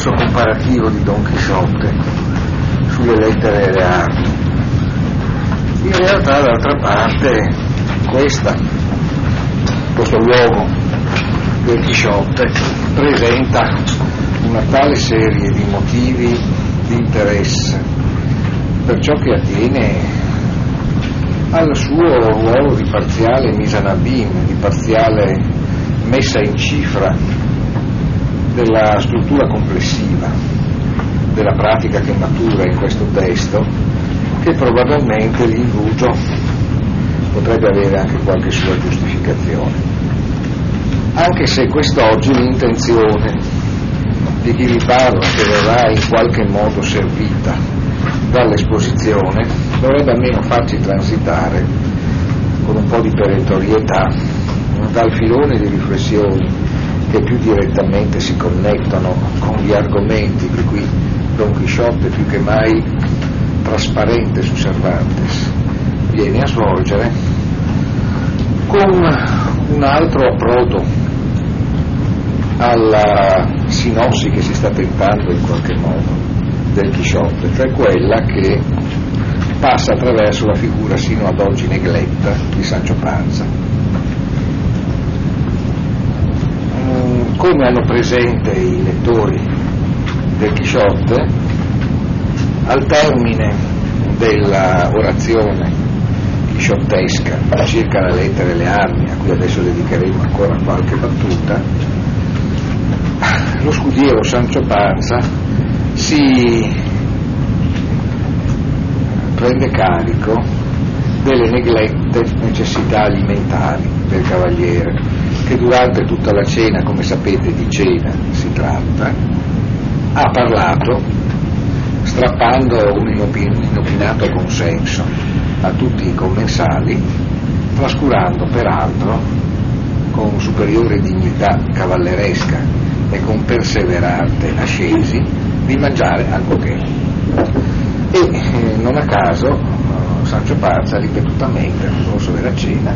discorso comparativo di Don Chisciotte sulle lettere e le armi. In realtà d'altra parte questa, questo luogo del Chisciotte presenta una tale serie di motivi di interesse per ciò che attiene al suo ruolo di parziale misanabim, di parziale messa in cifra della struttura complessiva della pratica che matura in questo testo, che probabilmente l'indugio potrebbe avere anche qualche sua giustificazione. Anche se quest'oggi l'intenzione di chi vi parla, che verrà in qualche modo servita dall'esposizione, dovrebbe almeno farci transitare con un po' di perentorietà dal filone di riflessioni che più direttamente si connettono con gli argomenti di cui Don Chisciotte più che mai trasparente su Cervantes viene a svolgere con un altro approdo alla sinossi che si sta tentando in qualche modo del Chisciotte, cioè quella che passa attraverso la figura sino ad oggi negletta di Sancio Panza. Come hanno presente i lettori del Chisciotte, al termine della orazione sciottesca circa la lettera e le armi, a cui adesso dedicheremo ancora qualche battuta, lo scudiero Sancio Panza si prende carico delle neglette necessità alimentari del cavaliere, che durante tutta la cena, come sapete di cena si tratta, ha parlato strappando un inopinato consenso a tutti i commensali, trascurando peraltro con superiore dignità cavalleresca e con perseverante ascesi di mangiare alcoché. E eh, non a caso Sancio Panza ripetutamente nel corso della cena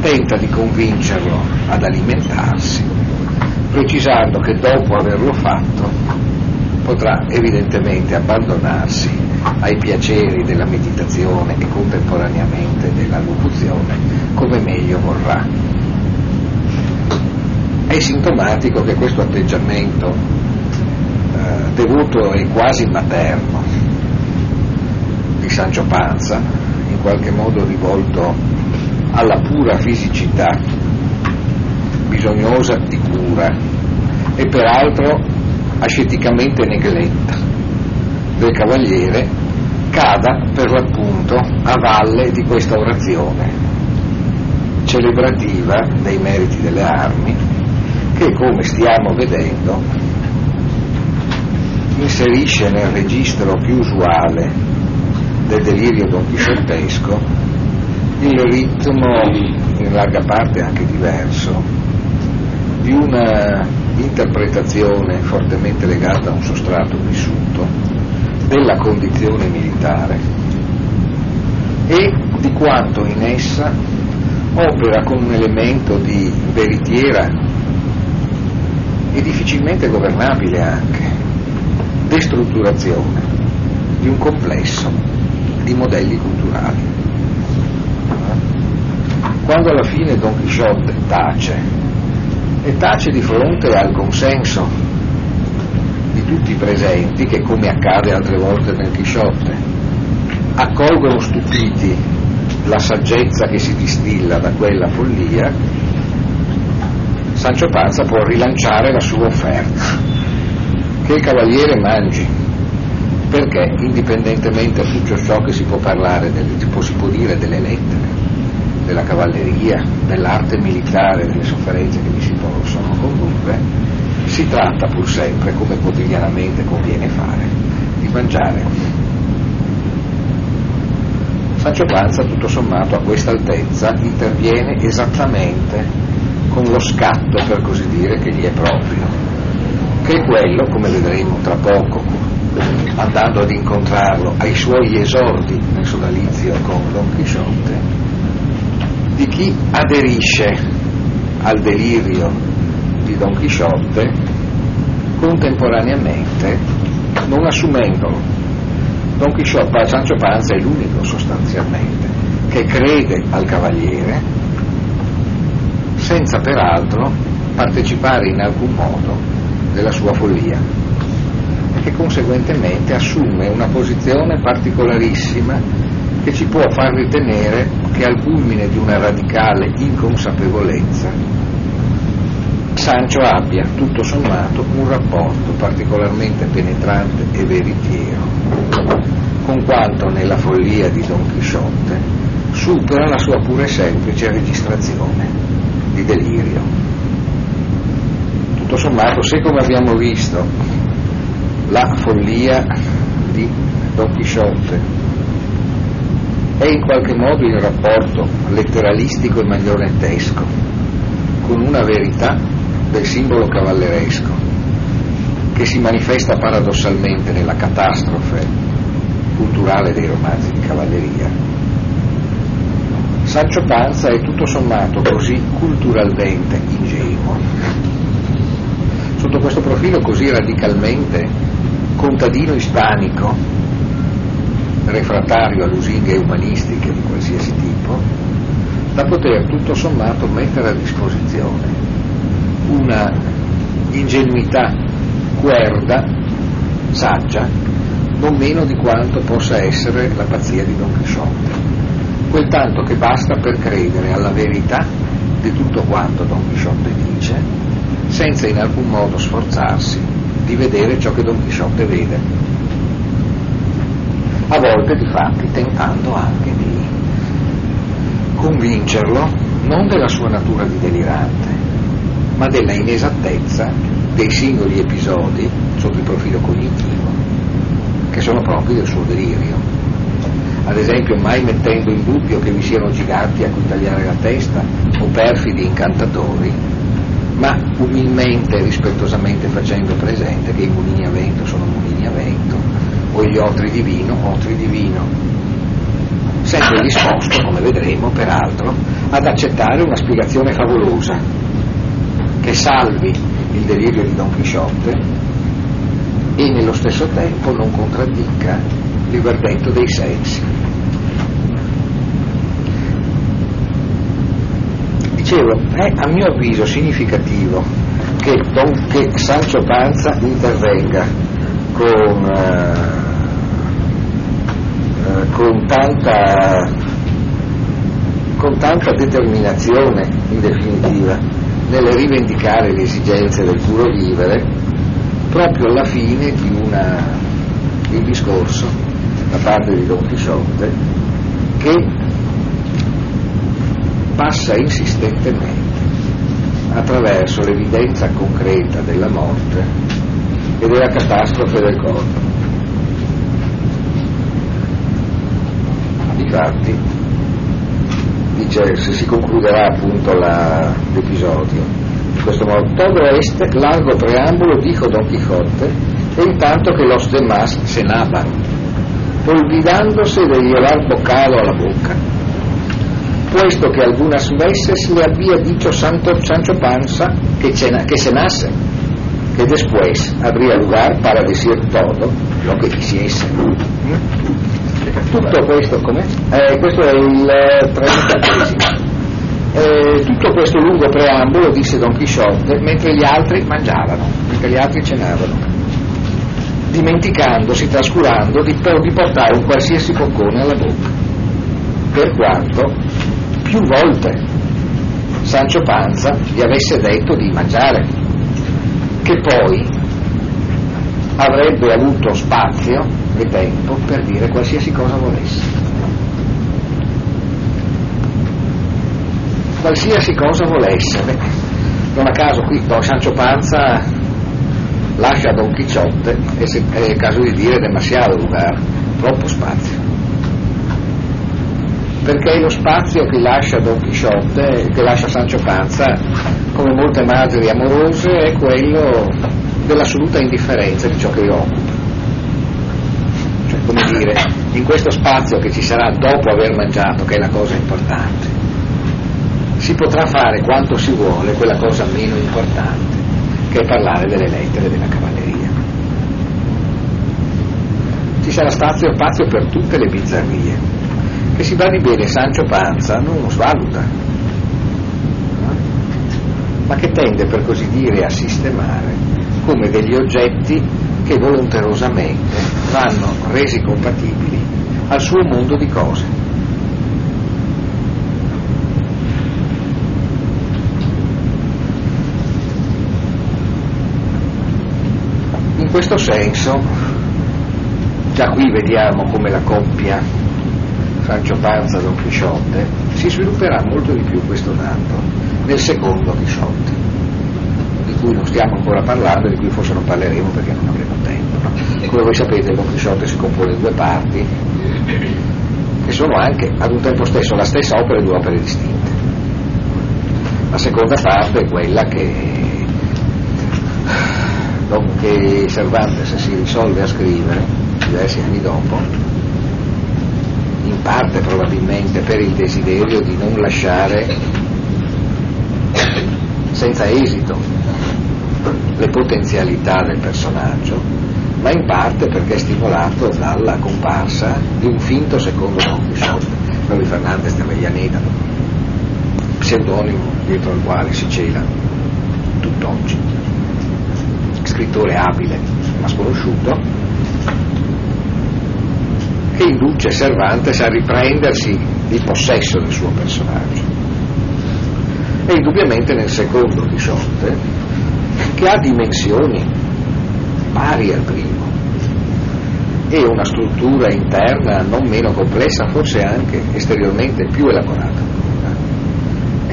tenta di convincerlo ad alimentarsi, precisando che dopo averlo fatto potrà evidentemente abbandonarsi ai piaceri della meditazione e contemporaneamente della locuzione come meglio vorrà. È sintomatico che questo atteggiamento eh, devoto e quasi materno di Sancio Panza, in qualche modo rivolto alla pura fisicità, bisognosa di cura e peraltro asceticamente negletta del cavaliere, cada per l'appunto a valle di questa orazione celebrativa dei meriti delle armi che come stiamo vedendo inserisce nel registro più usuale del delirio donchisciottesco il ritmo, in larga parte anche diverso, di una interpretazione fortemente legata a un sostrato vissuto della condizione militare e di quanto in essa opera come un elemento di veritiera e difficilmente governabile anche destrutturazione di un complesso di modelli culturali. Quando alla fine Don Quixote tace, e tace di fronte al consenso di tutti i presenti, che come accade altre volte nel Quixote, accolgono stupiti la saggezza che si distilla da quella follia, Sancio Panza può rilanciare la sua offerta, che il cavaliere mangi, perché indipendentemente da tutto ciò che si può parlare, si può dire delle lettere, della cavalleria, dell'arte militare, delle sofferenze che vi si possono condurre, si tratta pur sempre, come quotidianamente conviene fare, di mangiare. Sancio Panza, tutto sommato, a questa altezza interviene esattamente con lo scatto, per così dire, che gli è proprio, che è quello, come vedremo tra poco, andando ad incontrarlo ai suoi esordi nel sodalizio con Don Chisciotte, di chi aderisce al delirio di Don Chisciotte contemporaneamente non assumendolo. Don Chisciotte, Sancho Panza è l'unico sostanzialmente che crede al cavaliere senza peraltro partecipare in alcun modo della sua follia e che conseguentemente assume una posizione particolarissima che ci può far ritenere che al culmine di una radicale inconsapevolezza Sancho abbia tutto sommato un rapporto particolarmente penetrante e veritiero con quanto nella follia di Don Chisciotte supera la sua pura e semplice registrazione di delirio. Tutto sommato, se come abbiamo visto la follia di Don Chisciotte è in qualche modo in rapporto letteralistico e marionettesco con una verità del simbolo cavalleresco che si manifesta paradossalmente nella catastrofe culturale dei romanzi di cavalleria. Sancho Panza è tutto sommato così culturalmente ingenuo. Sotto questo profilo così radicalmente? Contadino ispanico refrattario a lusinghe umanistiche di qualsiasi tipo, da poter tutto sommato mettere a disposizione una ingenuità cuerda, saggia, non meno di quanto possa essere la pazzia di Don Chisciotte, quel tanto che basta per credere alla verità di tutto quanto Don Chisciotte dice, senza in alcun modo sforzarsi di vedere ciò che Don Chisciotte vede a volte di fatti tentando anche di convincerlo non della sua natura di delirante, ma della inesattezza dei singoli episodi sotto il profilo cognitivo, che sono propri del suo delirio. Ad esempio, mai mettendo in dubbio che vi siano giganti a cui tagliare la testa o perfidi incantatori, ma umilmente e rispettosamente facendo presente che i mulini a vento sono mulini a vento o gli otri di vino, otri di vino, sempre disposto, come vedremo peraltro, ad accettare una spiegazione favolosa che salvi il delirio di Don Chisciotte e nello stesso tempo non contraddica il verdetto dei sensi. Dicevo, è a mio avviso significativo che, Don, che Sancho Panza intervenga con eh, con tanta, con tanta determinazione in definitiva nel rivendicare le esigenze del puro vivere proprio alla fine di, una, di un discorso da parte di Don Chisciotte che passa insistentemente attraverso l'evidenza concreta della morte e della catastrofe del corpo. Infatti dice se si concluderà appunto la, l'episodio in questo modo todo este largo preámbulo dijo Don Quijote en tanto que los demás cenaban olvidándose de llevar bocado a la boca puesto que algunas veces le había dicho Santo, Sancho Panza que, que cenase que después habría lugar para decir todo lo que quisiese. Tutto questo, eh, questo è il 33 eh, tutto questo lungo preambolo, disse Don Chisciotte, mentre gli altri mangiavano, mentre gli altri cenavano, dimenticandosi, trascurando di, di portare un qualsiasi boccone alla bocca, per quanto più volte Sancio Panza gli avesse detto di mangiare, che poi avrebbe avuto spazio e tempo per dire qualsiasi cosa volesse. Qualsiasi cosa volesse. Non a caso qui Don Sancho Panza lascia Don Quixote e se, è caso di dire demasiado lugar, troppo spazio. Perché lo spazio che lascia Don Quixote, che lascia Sancho Panza, come molte madri amorose, è quello dell'assoluta indifferenza di ciò che occupa come dire, in questo spazio che ci sarà dopo aver mangiato, che è la cosa importante. si potrà fare quanto si vuole quella cosa meno importante, che è parlare delle lettere della cavalleria. Ci sarà spazio spazio per tutte le bizzarrie, che si va di bene Sancio Panza non svaluta, ma che tende per così dire a sistemare come degli oggetti che volonterosamente vanno resi compatibili al suo mondo di cose. In questo senso, già qui vediamo come la coppia Sancio Panza Don Chisciotte si svilupperà molto di più questo dato nel secondo Chisciotte di cui non stiamo ancora parlando, di cui forse non parleremo perché non avremo tempo. No? Come voi sapete Don Chisciotte si compone di due parti che sono anche ad un tempo stesso la stessa opera e due opere distinte. La seconda parte è quella che che Cervantes si risolve a scrivere diversi anni dopo, in parte probabilmente per il desiderio di non lasciare senza esito le potenzialità del personaggio, ma in parte perché è stimolato dalla comparsa di un finto secondo Don Quixote, Luis Fernandez de Avellaneda, pseudonimo dietro al quale si cela tutt'oggi. Scrittore abile ma sconosciuto, che induce Cervantes a riprendersi il possesso del suo personaggio. E indubbiamente nel secondo Chisciotte, che ha dimensioni pari al primo e una struttura interna non meno complessa, forse anche esteriormente più elaborata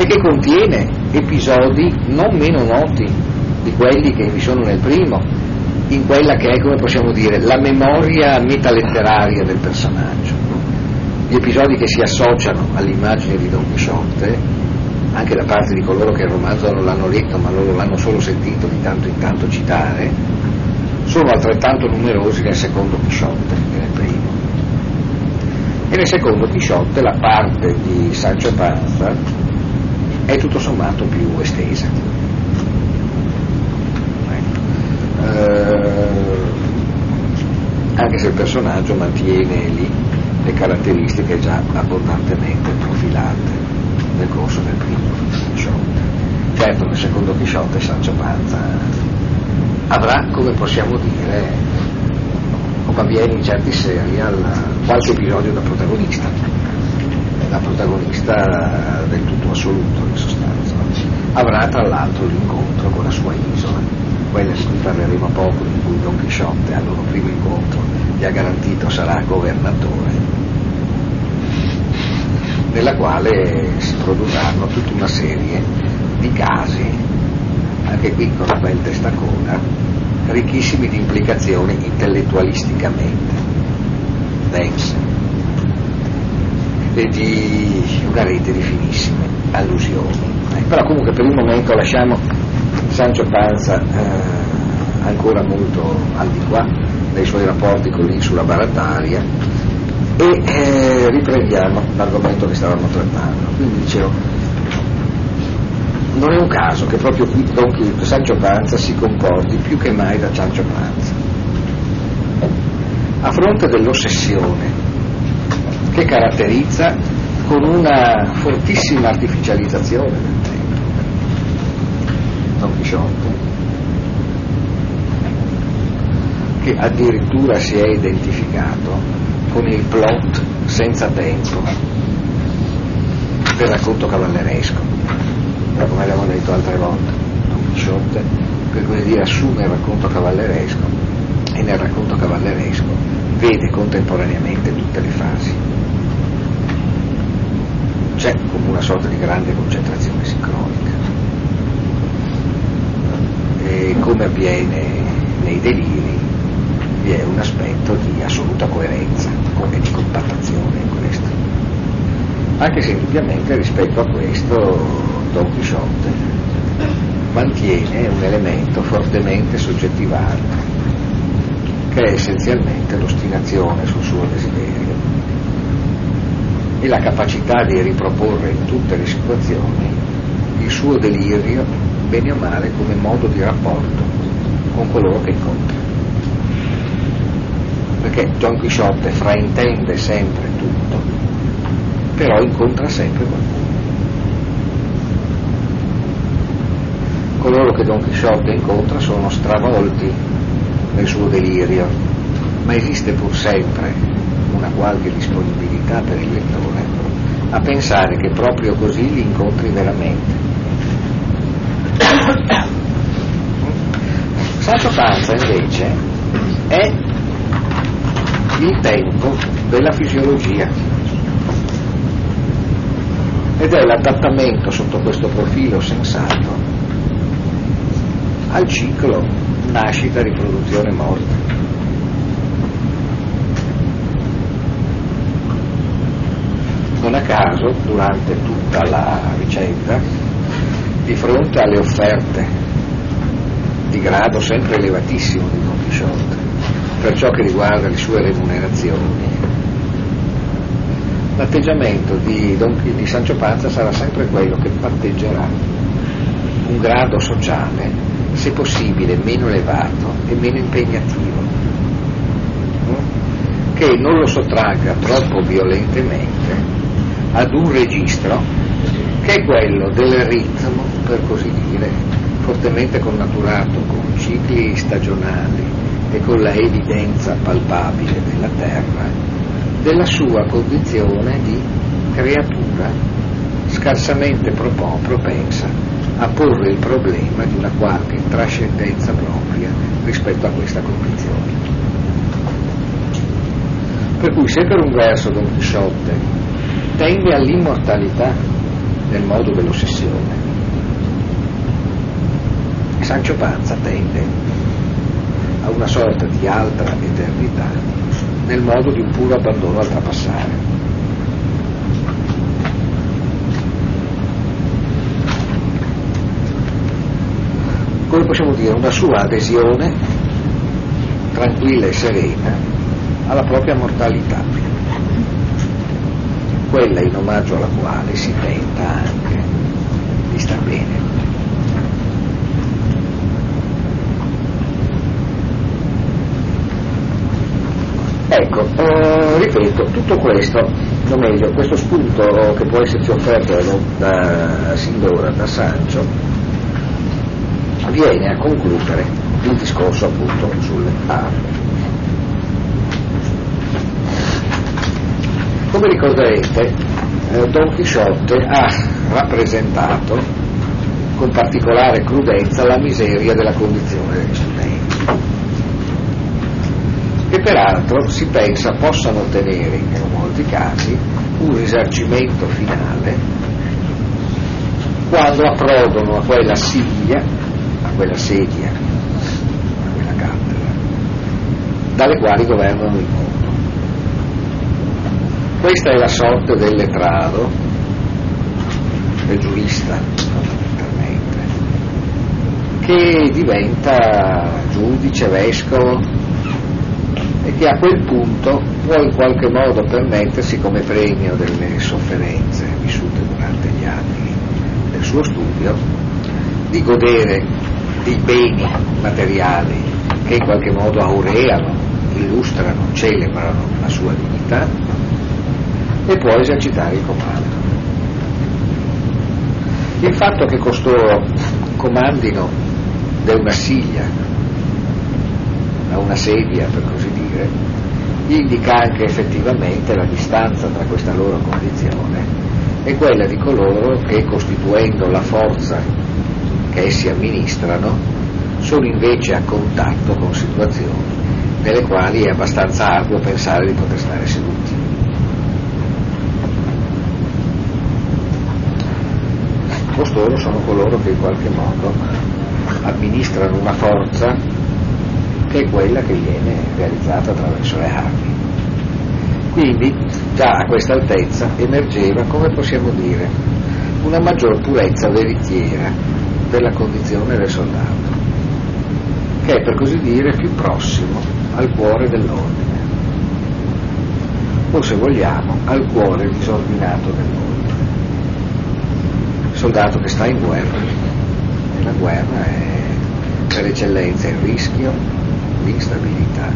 e che contiene episodi non meno noti di quelli che vi sono nel primo, in quella che è, come possiamo dire, la memoria metaletteraria del personaggio. Gli episodi che si associano all'immagine di Don Quixote, anche da parte di coloro che il romanzo non l'hanno letto ma loro l'hanno solo sentito di tanto in tanto citare, sono altrettanto numerosi nel secondo Quixote che nel primo. E nel secondo Quixote la parte di Sancho Panza è tutto sommato più estesa eh, anche se il personaggio mantiene lì le caratteristiche già abbondantemente profilate nel corso del primo Chisciotte. Certo, nel secondo Chisciotte Sancio Panza avrà, come possiamo dire, come avviene in certi serial, qualche episodio da protagonista, da protagonista del tutto assoluto in sostanza. Avrà tra l'altro l'incontro con la sua isola quella di cui parleremo poco, in cui Don Chisciotte al loro primo incontro gli ha garantito sarà governatore, nella quale si produrranno tutta una serie di casi, anche qui con una bel testacoda, ricchissimi di implicazioni intellettualisticamente dense e di una rete di finissime allusioni. Eh, però comunque per il momento lasciamo Sancio Panza eh, ancora molto al di qua nei suoi rapporti con l'Insula Barataria e eh, riprendiamo l'argomento che stavamo trattando. Quindi dicevo, non è un caso che proprio qui Don Quixote, Sancio Panza si comporti più che mai da Sancio Panza. A fronte dell'ossessione che caratterizza con una fortissima artificializzazione Don Chisciotte, che addirittura si è identificato con il plot senza tempo del racconto cavalleresco. Però come abbiamo detto altre volte, Don Chisciotte per così dire assume il racconto cavalleresco e nel racconto cavalleresco vede contemporaneamente tutte le fasi. C'è come una sorta di grande concentrazione e come avviene nei deliri vi è un aspetto di assoluta coerenza e di compattazione in questo. Anche se indubbiamente rispetto a questo Don Quixote mantiene un elemento fortemente soggettivato che è essenzialmente l'ostinazione sul suo desiderio e la capacità di riproporre in tutte le situazioni il suo delirio, bene o male, come modo di rapporto con coloro che incontra. Perché Don Chisciotte fraintende sempre tutto, però incontra sempre qualcuno. Coloro che Don Chisciotte incontra sono stravolti nel suo delirio, ma esiste pur sempre una qualche disponibilità per il lettore a pensare che proprio così li incontri veramente. Santo Panza invece è il tempo della fisiologia ed è l'adattamento sotto questo profilo sensato al ciclo nascita, riproduzione, morte. Non a caso, durante tutta la vicenda, di fronte alle offerte di grado sempre elevatissimo di Don Quixote, per ciò che riguarda le sue remunerazioni, l'atteggiamento di, Don, di Sancio Panza sarà sempre quello che patteggerà un grado sociale, se possibile, meno elevato e meno impegnativo, che non lo sottragga troppo violentemente ad un registro che è quello del ritmo, per così dire, fortemente connaturato con cicli stagionali e con la evidenza palpabile della Terra, della sua condizione di creatura scarsamente propensa a porre il problema di una qualche trascendenza propria rispetto a questa condizione. Per cui se per un verso Don Chisciotte tende all'immortalità nel modo dell'ossessione. Sancio Panza tende a una sorta di altra eternità nel modo di un puro abbandono al trapassare. Come possiamo dire, una sua adesione tranquilla e serena alla propria mortalità quella in omaggio alla quale si tenta anche di star bene. Ecco, eh, ripeto, tutto questo, o meglio, questo spunto che può esserci offerto da, sin d'ora da Sancio, viene a concludere il discorso appunto sulle armi. Come ricorderete, eh, Don Chisciotte ha rappresentato con particolare crudezza la miseria della condizione degli studenti, che peraltro si pensa possano ottenere in molti casi un risarcimento finale quando approdano a quella siglia, a quella sedia, a quella cattedra, dalle quali governano il mondo. Questa è la sorte del letrado, del giurista fondamentalmente, che diventa giudice, vescovo e che a quel punto può in qualche modo permettersi come premio delle sofferenze vissute durante gli anni del suo studio di godere dei beni materiali che in qualche modo aureano, illustrano, celebrano la sua dignità e può esercitare il comando. Il fatto che costoro comandino da una siglia a una sedia, per così dire, indica anche effettivamente la distanza tra questa loro condizione e quella di coloro che, costituendo la forza che essi amministrano, sono invece a contatto con situazioni nelle quali è abbastanza arduo pensare di poter stare seduti. costoro sono coloro che in qualche modo amministrano una forza che è quella che viene realizzata attraverso le armi. Quindi già a questa altezza emergeva, come possiamo dire, una maggior purezza veritiera della condizione del soldato, che è per così dire più prossimo al cuore dell'ordine, o se vogliamo al cuore disordinato dell'ordine soldato che sta in guerra. E la guerra è per eccellenza il rischio, l'instabilità,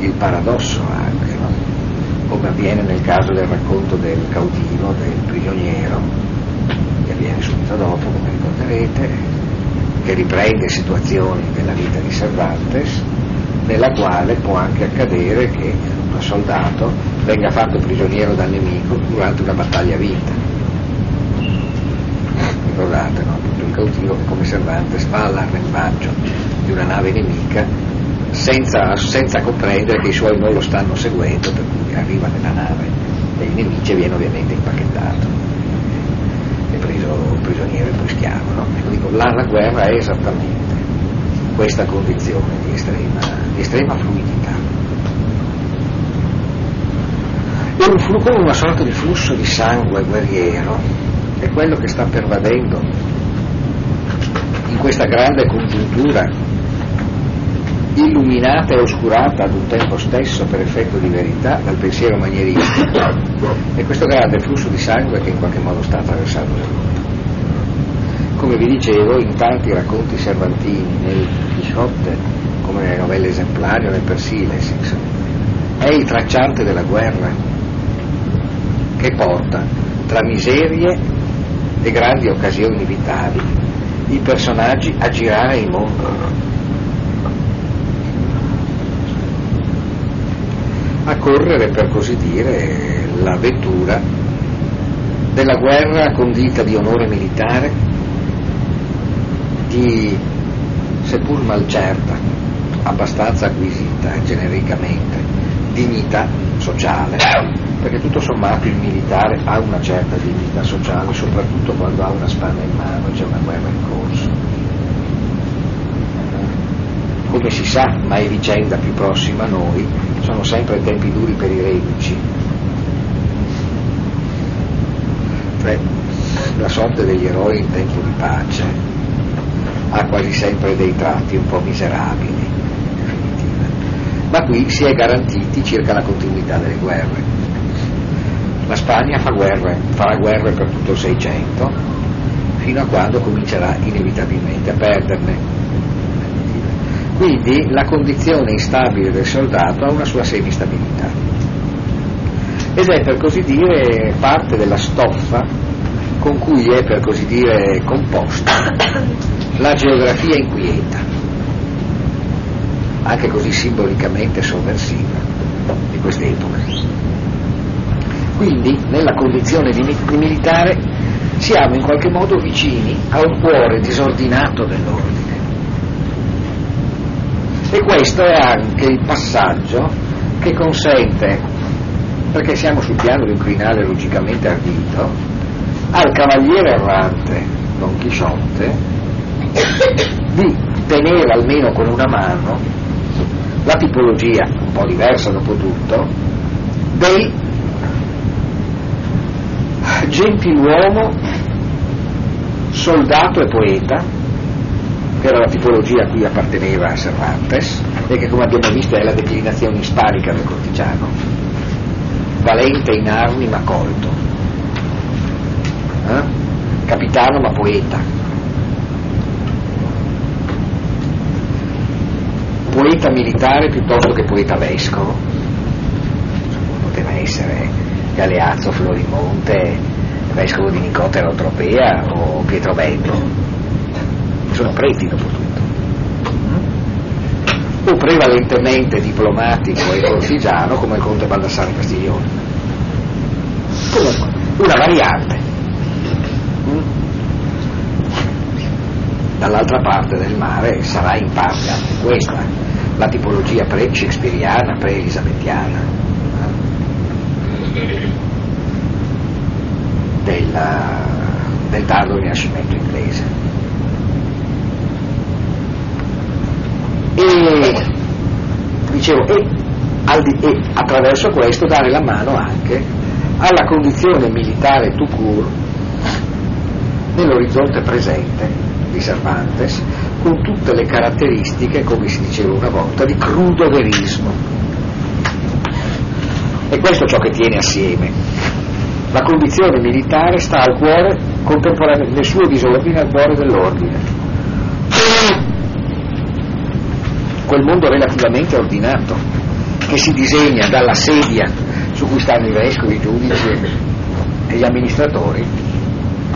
il paradosso anche, no? come avviene nel caso del racconto del cautivo, del prigioniero, che avviene subito dopo, come ricorderete, che riprende situazioni della vita di Cervantes, nella quale può anche accadere che un soldato venga fatto prigioniero dal nemico durante una battaglia vinta. Ricordate, no? Il cautivo che come Cervantes va all'arrembaggio di una nave nemica senza, senza, comprendere che i suoi non lo stanno seguendo, per cui arriva nella nave dei nemici e viene ovviamente impacchettato e preso prigioniero e poi schiavo. No? Ecco, dico, la, la guerra è esattamente questa condizione di estrema, di estrema fluidità. E un flusso, una sorta di flusso di sangue guerriero è quello che sta pervadendo in questa grande congiuntura illuminata e oscurata ad un tempo stesso per effetto di verità dal pensiero manieristico e questo grande flusso di sangue che in qualche modo sta attraversando il mondo. Come vi dicevo, in tanti racconti cervantini, nel Quixote, come nelle novelle esemplari o nel Persiles, è il tracciante della guerra che porta tra miserie e grandi occasioni vitali i personaggi a girare il mondo a correre, per così dire, l'avventura della guerra condita di onore militare, di seppur malcerta, abbastanza acquisita genericamente, dignità sociale, perché tutto sommato il militare ha una certa dignità sociale, soprattutto quando ha una spada in mano e c'è una guerra in corso. Come si sa, ma è vicenda più prossima a noi, sono sempre tempi duri per i reduci. Cioè, la sorte degli eroi in tempo di pace ha quasi sempre dei tratti un po' miserabili. Ma qui si è garantiti circa la continuità delle guerre. La Spagna fa guerre, farà guerre per tutto il Seicento, fino a quando comincerà inevitabilmente a perderne quindi la condizione instabile del soldato ha una sua semistabilità ed è per così dire parte della stoffa con cui è per così dire composta la geografia inquieta, anche così simbolicamente sovversiva di quest'epoca. Quindi nella condizione di militare siamo in qualche modo vicini a un cuore disordinato dell'ordine e questo è anche il passaggio che consente, perché siamo sul piano di un crinale logicamente ardito, al cavaliere errante Don Chisciotte di tenere almeno con una mano la tipologia, un po' diversa dopo tutto, del gentiluomo, soldato e poeta che era la tipologia a cui apparteneva Cervantes e che come abbiamo visto è la declinazione isparica del cortigiano, valente in armi ma colto, eh? capitano ma poeta, poeta militare piuttosto che poeta vescovo, poteva essere Galeazzo Florimonte, vescovo di Nicotera Tropea o Pietro Bello sono preti dopo tutto. O prevalentemente diplomatico e cortigiano come il conte Baldassare Castiglione. Comunque, una variante. Dall'altra parte del mare sarà in parte anche questa, la tipologia pre-shakespeariana, pre-elisabettiana. Della, del tardo rinascimento inglese. E, dicevo, e, e attraverso questo dare la mano anche alla condizione militare tout nell'orizzonte presente di Cervantes con tutte le caratteristiche, come si diceva una volta, di crudo verismo. E questo è ciò che tiene assieme. La condizione militare sta al cuore contemporaneamente nel suo disordine al cuore dell'ordine. Quel mondo relativamente ordinato che si disegna dalla sedia su cui stanno i vescovi, i giudici e gli amministratori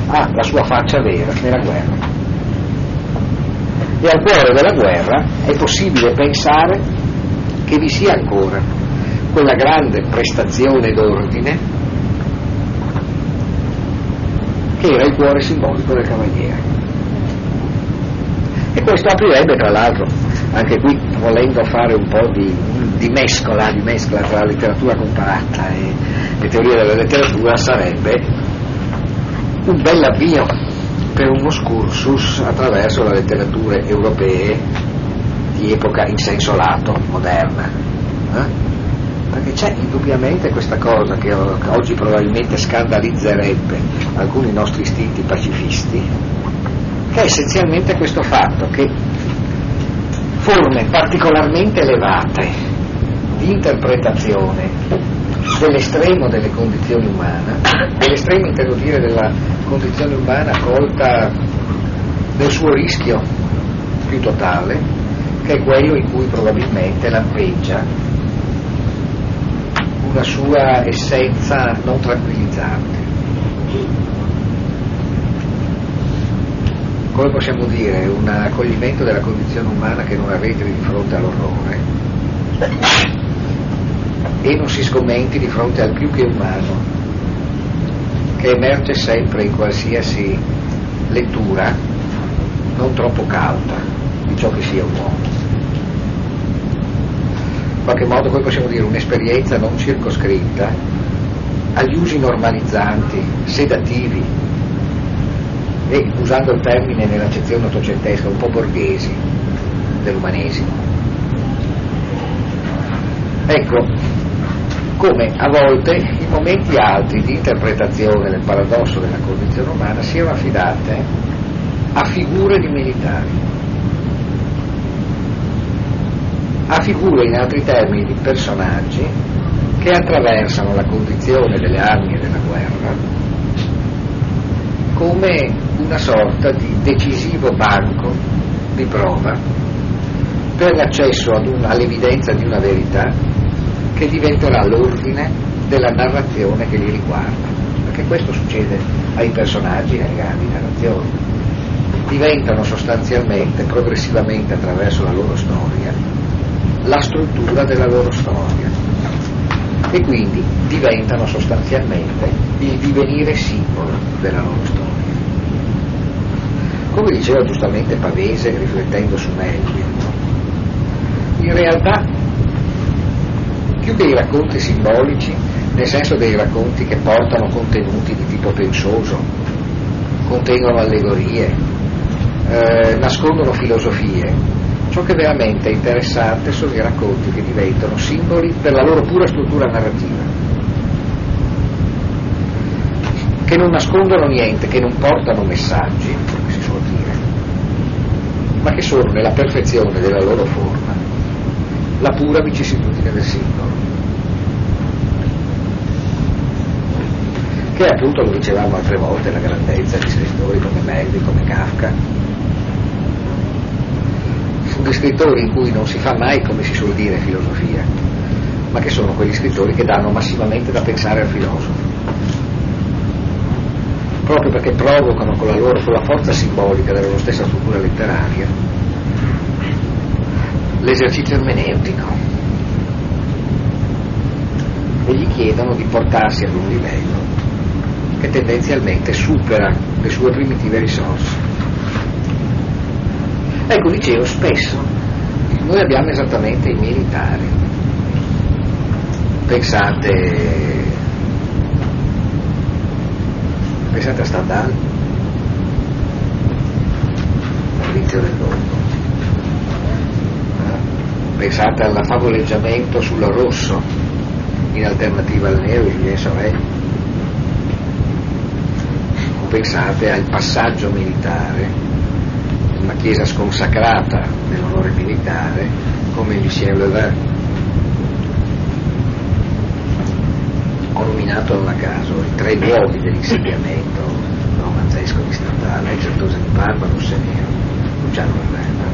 ha la sua faccia vera nella guerra. E al cuore della guerra è possibile pensare che vi sia ancora quella grande prestazione d'ordine che era il cuore simbolico del cavaliere. E questo aprirebbe tra l'altro, anche qui volendo fare un po' di, di mescola, di mescola tra letteratura comparata e le teorie della letteratura, sarebbe un bel avvio per uno excursus attraverso le letterature europee di epoca in senso lato, moderna. Eh? Perché c'è indubbiamente questa cosa che oggi probabilmente scandalizzerebbe alcuni nostri istinti pacifisti, che è essenzialmente questo fatto che forme particolarmente elevate di interpretazione dell'estremo delle condizioni umane, dell'estremo intendo dire della condizione umana colta nel suo rischio più totale, che è quello in cui probabilmente lampeggia una sua essenza non tranquillizzante. Come possiamo dire, un accoglimento della condizione umana che non arretri di fronte all'orrore e non si scommenti di fronte al più che umano, che emerge sempre in qualsiasi lettura non troppo cauta di ciò che sia un uomo. In qualche modo poi possiamo dire un'esperienza non circoscritta agli usi normalizzanti, sedativi e, usando il termine nell'accezione ottocentesca, un po' borghesi dell'umanesimo. Ecco, come a volte i momenti alti di interpretazione del paradosso della condizione umana siano affidate a figure di militari a figure in altri termini di personaggi che attraversano la condizione delle armi e della guerra come una sorta di decisivo banco di prova per l'accesso all'evidenza di una verità che diventerà l'ordine della narrazione che li riguarda, perché questo succede ai personaggi alle grandi narrazioni. Diventano sostanzialmente, progressivamente attraverso la loro storia, la struttura della loro storia e quindi diventano sostanzialmente il divenire simbolo della loro storia. Come diceva giustamente Pavese riflettendo su Melville, in realtà più che i racconti simbolici, nel senso dei racconti che portano contenuti di tipo pensoso, contengono allegorie, eh, nascondono filosofie, Ciò che veramente è interessante sono i racconti che diventano simboli per la loro pura struttura narrativa, che non nascondono niente, che non portano messaggi, come si suol dire, ma che sono nella perfezione della loro forma la pura vicissitudine del simbolo. Che appunto, lo dicevamo altre volte, la grandezza di scrittori come Melville, come Kafka, di scrittori in cui non si fa mai, come si suol dire, filosofia, ma che sono quegli scrittori che danno massimamente da pensare al filosofo. Proprio perché provocano con la, loro, con la forza simbolica della loro stessa struttura letteraria l'esercizio ermeneutico e gli chiedono di portarsi ad un livello che tendenzialmente supera le sue primitive risorse. Ecco, dicevo, spesso noi abbiamo esattamente i militari. Pensate, pensate a Stendhal, all'inizio del mondo. Pensate al favoleggiamento sul rosso in alternativa al nero di Julien Sorel. Pensate al passaggio militare una chiesa sconsacrata nell'onore militare come Lucien Levin. Ho nominato non a caso i tre luoghi dell'insediamento romanzesco statali, ex certosi di Parma, Rosseniero, Luciano Verna.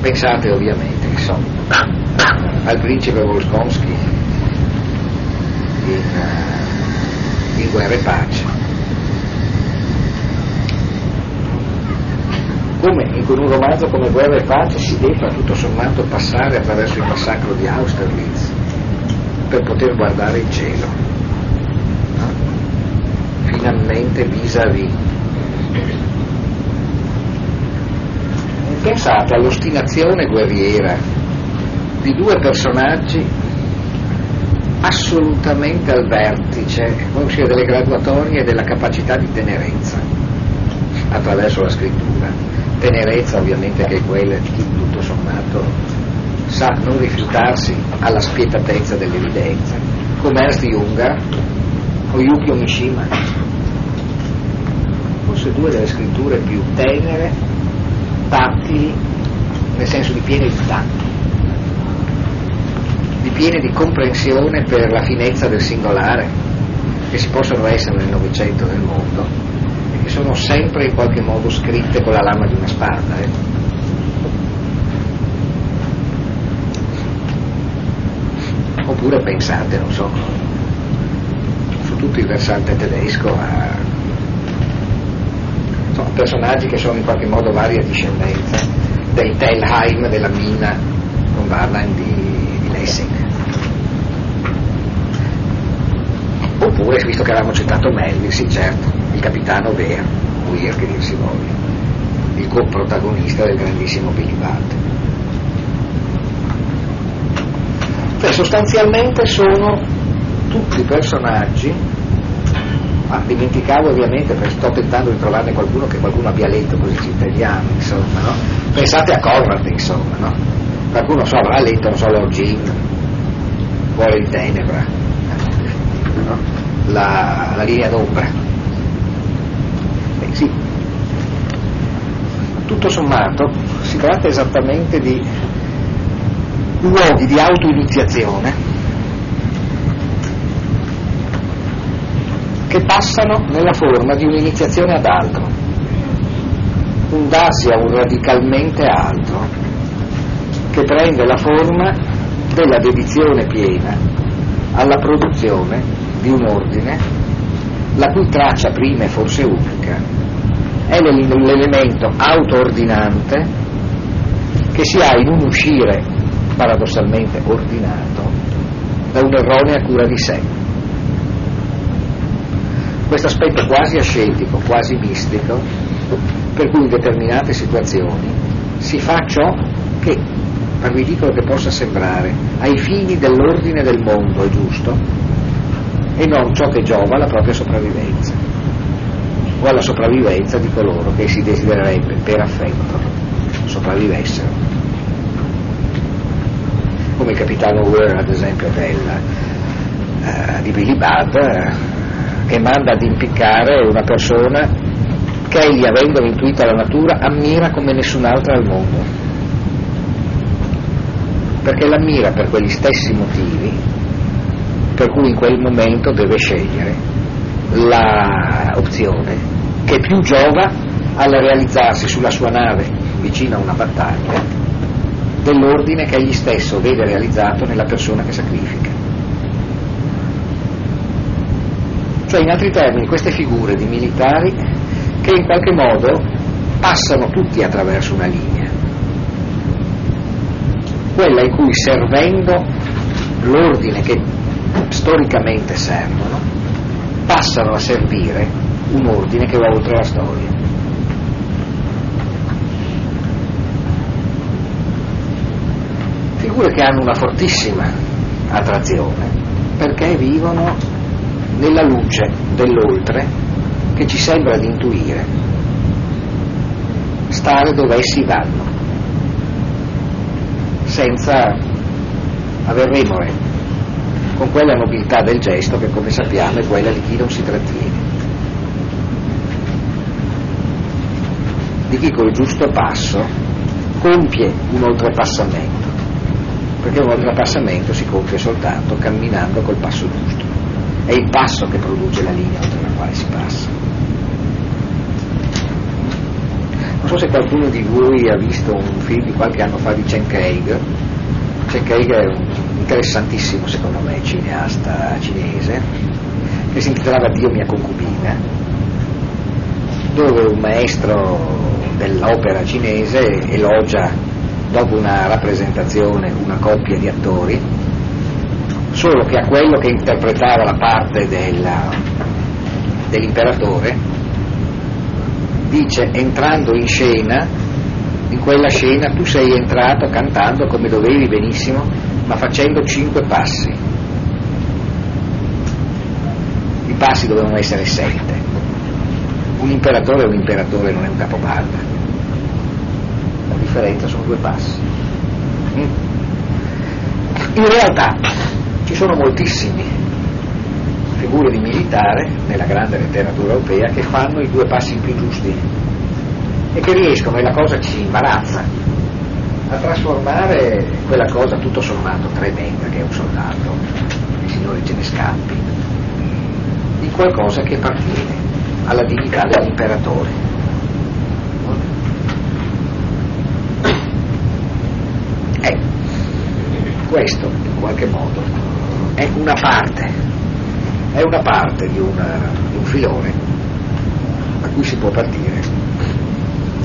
Pensate ovviamente insomma, al principe Volskonski in, uh, in Guerra e Pace. Come in un romanzo come Guerra e Pace si debba tutto sommato passare attraverso il massacro di Austerlitz per poter guardare il cielo. No? Finalmente vis-à-vis. Pensate all'ostinazione guerriera di due personaggi assolutamente al vertice dire, delle graduatorie della capacità di tenerezza attraverso la scrittura. Tenerezza ovviamente che è quella di chi tutto sommato sa non rifiutarsi alla spietatezza dell'evidenza, come Ernst Junger o Yukio Mishima, forse due delle scritture più tenere, tattili, nel senso di piene di tatto di piene di comprensione per la finezza del singolare che si possono essere nel Novecento del mondo sono sempre in qualche modo scritte con la lama di una spada. Eh. Oppure pensate, non so, su tutto il versante tedesco a insomma, personaggi che sono in qualche modo varia discendenza dei Telheim della mina con Barland di Lessing. Oppure, visto che avevamo citato Melville, sì certo, il capitano Vea, Weir che dir si voglia, il coprotagonista del grandissimo Billy Budd. Cioè sostanzialmente sono tutti personaggi ma dimenticavo ovviamente perché sto tentando di trovarne qualcuno che qualcuno abbia letto così ci interiamo insomma no? pensate a Conrad insomma no? qualcuno so, avrà letto non so l'Orgin vuole in tenebra no? la, la, linea d'ombra sì. Tutto sommato si tratta esattamente di luoghi di autoiniziazione che passano nella forma di un'iniziazione ad altro un darsi a un radicalmente altro che prende la forma della dedizione piena alla produzione di un ordine la cui traccia prima e forse unica è l'elemento auto-ordinante che si ha in un uscire paradossalmente ordinato da un'erronea cura di sé. Questo aspetto quasi ascetico, quasi mistico, per cui in determinate situazioni si fa ciò che per ridicolo che possa sembrare, ai fini dell'ordine del mondo è giusto e non ciò che giova alla propria sopravvivenza o alla sopravvivenza di coloro che si desidererebbe per affetto sopravvivessero. Come il capitano Weir, ad esempio, della, uh, di Billy Budd, uh, che manda ad impiccare una persona che egli, avendo intuita la natura, ammira come nessun'altra al mondo perché l'ammira per quegli stessi motivi per cui in quel momento deve scegliere l'opzione che più giova al realizzarsi sulla sua nave vicino a una battaglia dell'ordine che egli stesso vede realizzato nella persona che sacrifica. Cioè in altri termini queste figure di militari che in qualche modo passano tutti attraverso una linea quella in cui servendo l'ordine che storicamente servono, passano a servire un ordine che va oltre la storia. Figure che hanno una fortissima attrazione perché vivono nella luce dell'oltre che ci sembra di intuire stare dove essi vanno senza aver remore, con quella nobiltà del gesto che come sappiamo è quella di chi non si trattiene, di chi col giusto passo compie un oltrepassamento, perché un oltrepassamento si compie soltanto camminando col passo giusto, è il passo che produce la linea oltre la quale si passa. forse qualcuno di voi ha visto un film di qualche anno fa di Chen Kaig. Chen Kaig è un interessantissimo, secondo me, cineasta cinese, che si intitolava Dio mia concubina, dove un maestro dell'opera cinese elogia, dopo una rappresentazione, una coppia di attori, solo che a quello che interpretava la parte della, dell'imperatore dice entrando in scena, in quella scena tu sei entrato cantando come dovevi benissimo, ma facendo cinque passi. I passi dovevano essere sette. Un imperatore è un imperatore, non è un capobarda. La differenza sono due passi. Mm? In realtà ci sono moltissimi figure di militare nella grande letteratura europea che fanno i due passi più giusti e che riescono, e la cosa ci imbarazza, a trasformare quella cosa tutto sommato tremenda che è un soldato, il signore ce ne scappi, in qualcosa che appartiene alla dignità dell'imperatore. E questo, in qualche modo, è una parte è una parte di, una, di un filone da cui si può partire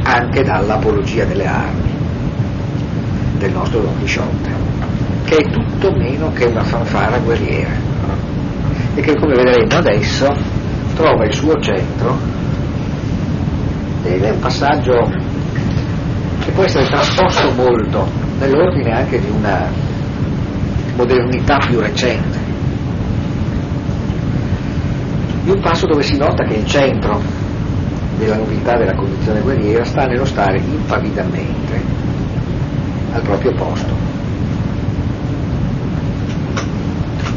anche dall'apologia delle armi del nostro Don Quixote, che è tutto meno che una fanfara guerriera. E che come vedremo adesso trova il suo centro. Ed è un passaggio che può essere trasposto molto nell'ordine anche di una modernità più recente. Di un passo dove si nota che il centro della novità della condizione guerriera sta nello stare impavidamente al proprio posto.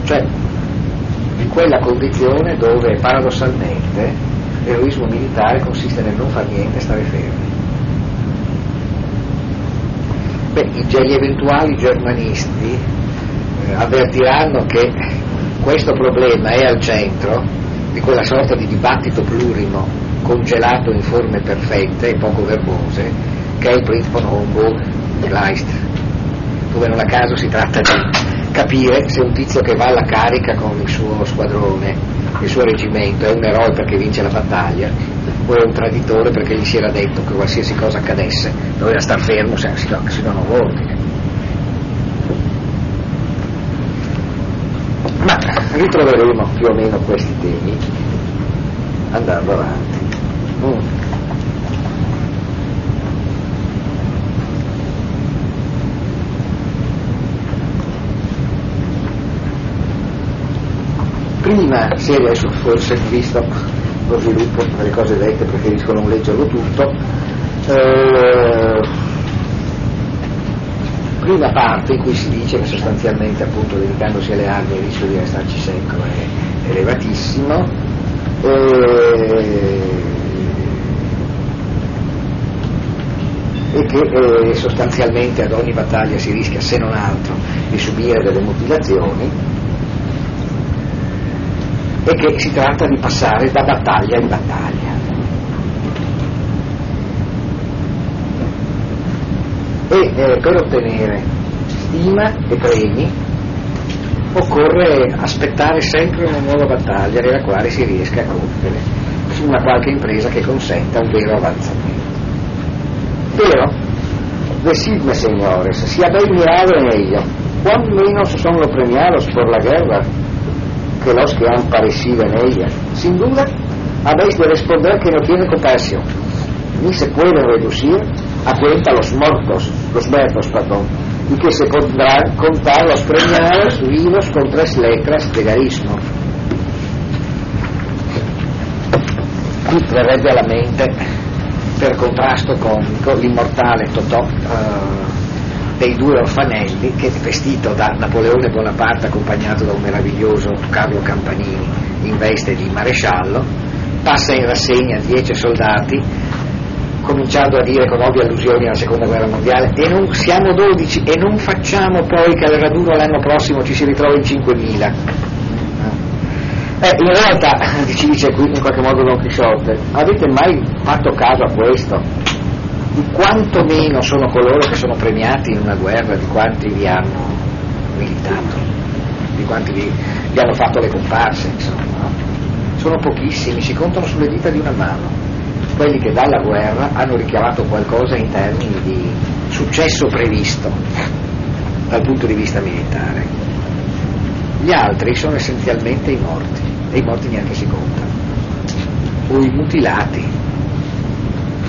Cioè, in quella condizione dove paradossalmente l'eroismo militare consiste nel non far niente e stare fermi. Beh, gli eventuali germanisti eh, avvertiranno che questo problema è al centro di quella sorta di dibattito plurimo congelato in forme perfette e poco verbose che è il Princeton Homburg di Kleist dove non a caso si tratta di capire se un tizio che va alla carica con il suo squadrone il suo reggimento è un eroe perché vince la battaglia o è un traditore perché gli si era detto che qualsiasi cosa accadesse doveva star fermo se si, non ordine ma ritroveremo più o meno questi temi andando avanti. Mm. Prima, se adesso forse visto lo sviluppo delle cose dette preferisco non leggerlo tutto, eh, prima parte in cui si dice che sostanzialmente appunto dedicandosi alle armi il rischio di restarci secco è elevatissimo. E, e che eh, sostanzialmente ad ogni battaglia si rischia se non altro di subire delle mutilazioni e che si tratta di passare da battaglia in battaglia. e eh, per ottenere stima e premi occorre aspettare sempre una nuova battaglia nella quale si riesca a compiere su una qualche impresa che consenta un vero avanzamento. Pero, decidme, señores, si habéis mirado en ella, cuán menos son los premiados por la guerra que los que han parecido en ella. Sin duda, habéis de responder que no tiene compasión, ni se puede reducir a cuenta los muertos, los muertos, perdón, y que se podrán contar los premiados vivos con tres letras de garismo. Qui verrebbe alla mente, per contrasto con, con l'immortale Totò eh, dei due orfanelli, che vestito da Napoleone Bonaparte accompagnato da un meraviglioso Carlo Campanini in veste di maresciallo, passa in rassegna dieci soldati cominciando a dire con ovvie allusioni alla seconda guerra mondiale e non siamo 12 e non facciamo poi che al raduno l'anno prossimo ci si ritrovi in 5.000 eh, in realtà ci dice qui in qualche modo Don Chisciotte avete mai fatto caso a questo di quanto meno sono coloro che sono premiati in una guerra di quanti vi hanno militato, di quanti vi, vi hanno fatto le comparse, insomma. Sono pochissimi, si contano sulle dita di una mano quelli che dalla guerra hanno richiamato qualcosa in termini di successo previsto dal punto di vista militare. Gli altri sono essenzialmente i morti, e i morti neanche si contano, o i mutilati,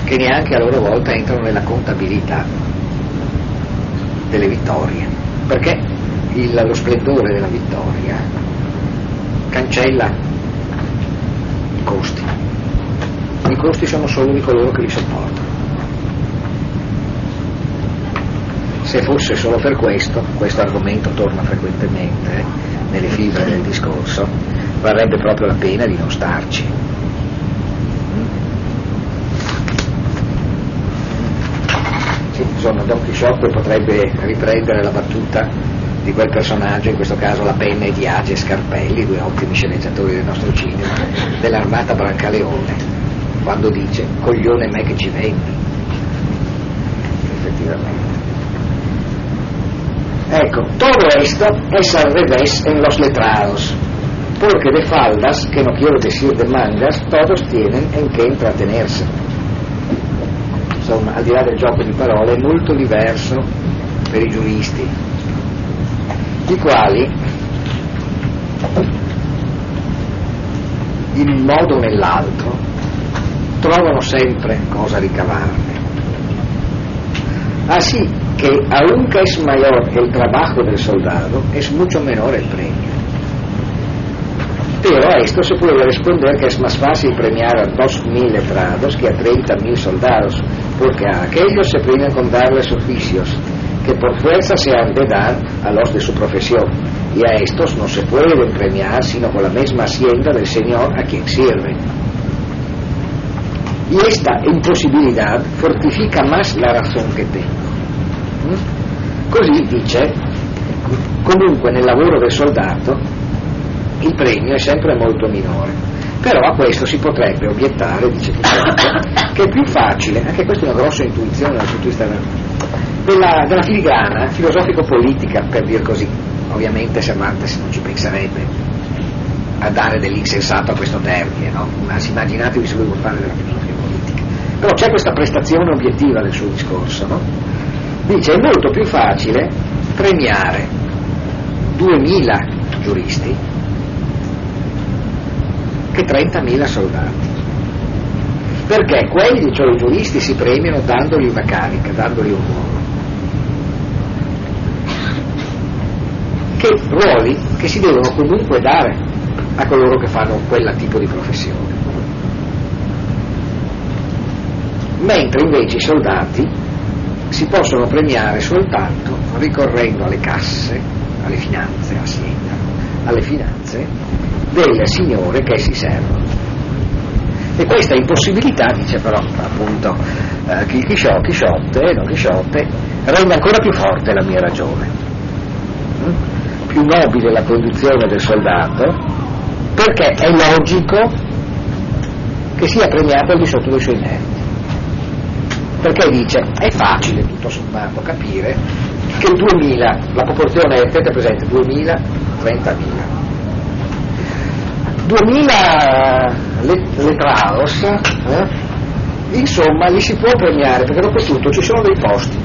che neanche a loro volta entrano nella contabilità delle vittorie, perché il, lo splendore della vittoria cancella i costi i costi sono solo di coloro che li sopportano. Se fosse solo per questo, questo argomento torna frequentemente eh, nelle fibre del discorso, varrebbe proprio la pena di non starci. Insomma, Don Quixote potrebbe riprendere la battuta di quel personaggio, in questo caso la penna di Age Scarpelli, due ottimi sceneggiatori del nostro cinema, dell'armata Brancaleone quando dice coglione me che ci vendi effettivamente. Ecco todo esto es al revés en los letrados. Porque de faldas que no quiero decir de mangas todos tienen en que entretenerse insomma al di là del gioco di parole è molto diverso per i giuristi i quali in un modo o nell'altro trovano sempre cosa ricavarne. Así que, aunque es mayor el trabajo del soldado, es mucho menor el premio. Pero a esto se puede responder que es más fácil premiar a 2.000 letrados que a 30.000 soldados, porque a aquellos se premia con darles oficios que por fuerza se han de dar a los de su profesión, y a estos no se pueden premiar sino con la misma hacienda del Señor a quien sirven. y esta imposibilidad fortifica más la razón che tengo. Mm? Così dice, comunque nel lavoro del soldato il premio è sempre molto minore, però a questo si potrebbe obiettare, dice Pizzotto, che è più facile, anche questa è una grossa intuizione dal punto di vista della, della filigrana filosofico-politica, per dir così, ovviamente Cervantes non ci penserebbe a dare dell'insensato a questo termine, no? Ma immaginatevi se lui vuole fare della filosofia però c'è questa prestazione obiettiva del suo discorso, no? Dice è molto più facile premiare 2000 giuristi che 30.000 soldati. Perché quelli, cioè i giuristi, si premiano dandogli una carica, dandogli un ruolo. Che ruoli che si devono comunque dare a coloro che fanno quel tipo di professione. mentre invece i soldati si possono premiare soltanto ricorrendo alle casse, alle finanze, assienda, alle finanze del signore che si servono. E questa impossibilità, dice però appunto eh, Chisciotte, Chisciotte, rende ancora più forte la mia ragione. Mm? Più nobile la condizione del soldato, perché è logico che sia premiato al di sotto dei suoi meriti perché dice è facile tutto sommato capire che il 2000, la proporzione è presente 2000, 30.000. 2000 letrados, eh? insomma li si può premiare perché dopo tutto ci sono dei posti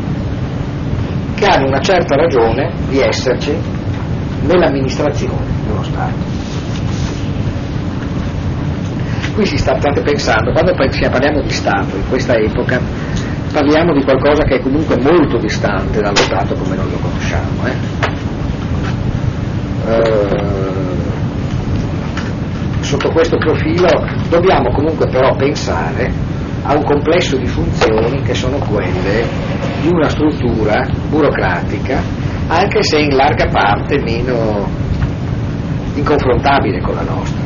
che hanno una certa ragione di esserci nell'amministrazione dello Stato. Qui si sta, state pensando, quando parliamo di Stato in questa epoca, parliamo di qualcosa che è comunque molto distante dallo Stato come noi lo conosciamo. Eh? Eh, sotto questo profilo dobbiamo comunque però pensare a un complesso di funzioni che sono quelle di una struttura burocratica, anche se in larga parte meno inconfrontabile con la nostra.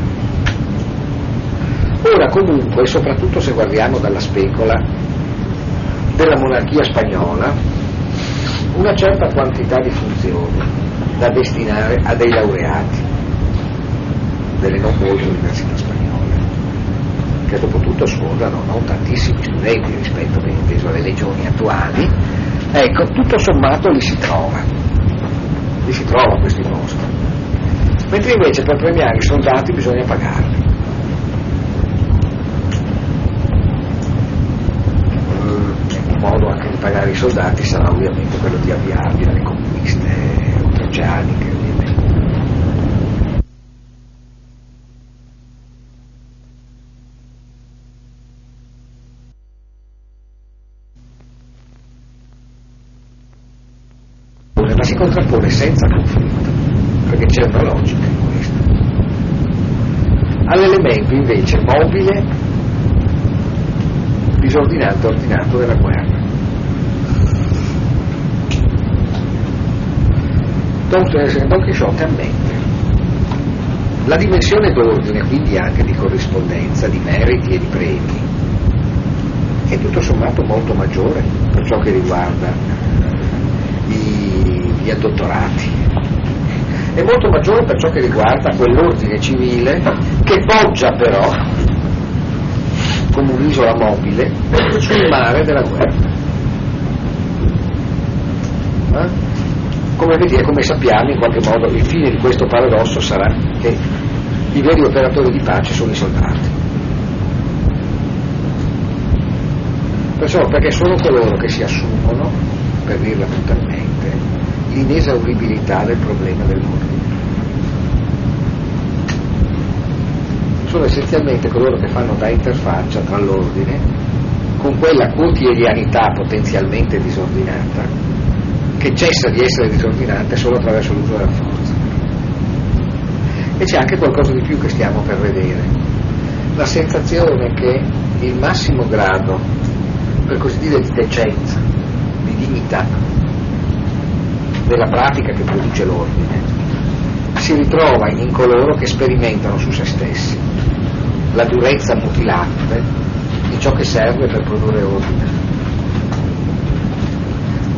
Ora comunque, soprattutto se guardiamo dalla specola, della monarchia spagnola una certa quantità di funzioni da destinare a dei laureati delle non molte università spagnole, che dopo tutto sfondano non tantissimi studenti rispetto inteso alle legioni attuali, ecco, tutto sommato li si trova, li si trova questi posti. Mentre invece per premiare i soldati bisogna pagarli. Un modo anche di pagare i soldati sarà ovviamente quello di avviarli alle conquiste oltreoceaniche, ovviamente. ma si contrappone senza conflitto, perché c'è una logica in questo. All'elemento invece mobile, disordinato, ordinato della guerra. Don Quixote ammette la dimensione d'ordine, quindi anche di corrispondenza, di meriti e di premi, è tutto sommato molto maggiore per ciò che riguarda i, gli addottorati. È molto maggiore per ciò che riguarda quell'ordine civile che poggia però come un'isola mobile sul mare della guerra. Eh? Come, vedete, come sappiamo, in qualche modo il fine di questo paradosso sarà che i veri operatori di pace sono i soldati. Perciò perché sono coloro che si assumono, per dirla brutalmente, l'inesauribilità del problema dell'ordine. Sono essenzialmente coloro che fanno da interfaccia tra l'ordine con quella quotidianità potenzialmente disordinata che cessa di essere disordinante solo attraverso l'uso della forza. E c'è anche qualcosa di più che stiamo per vedere, la sensazione che il massimo grado, per così dire, di decenza, di dignità della pratica che produce l'ordine, si ritrova in coloro che sperimentano su se stessi la durezza mutilante di ciò che serve per produrre ordine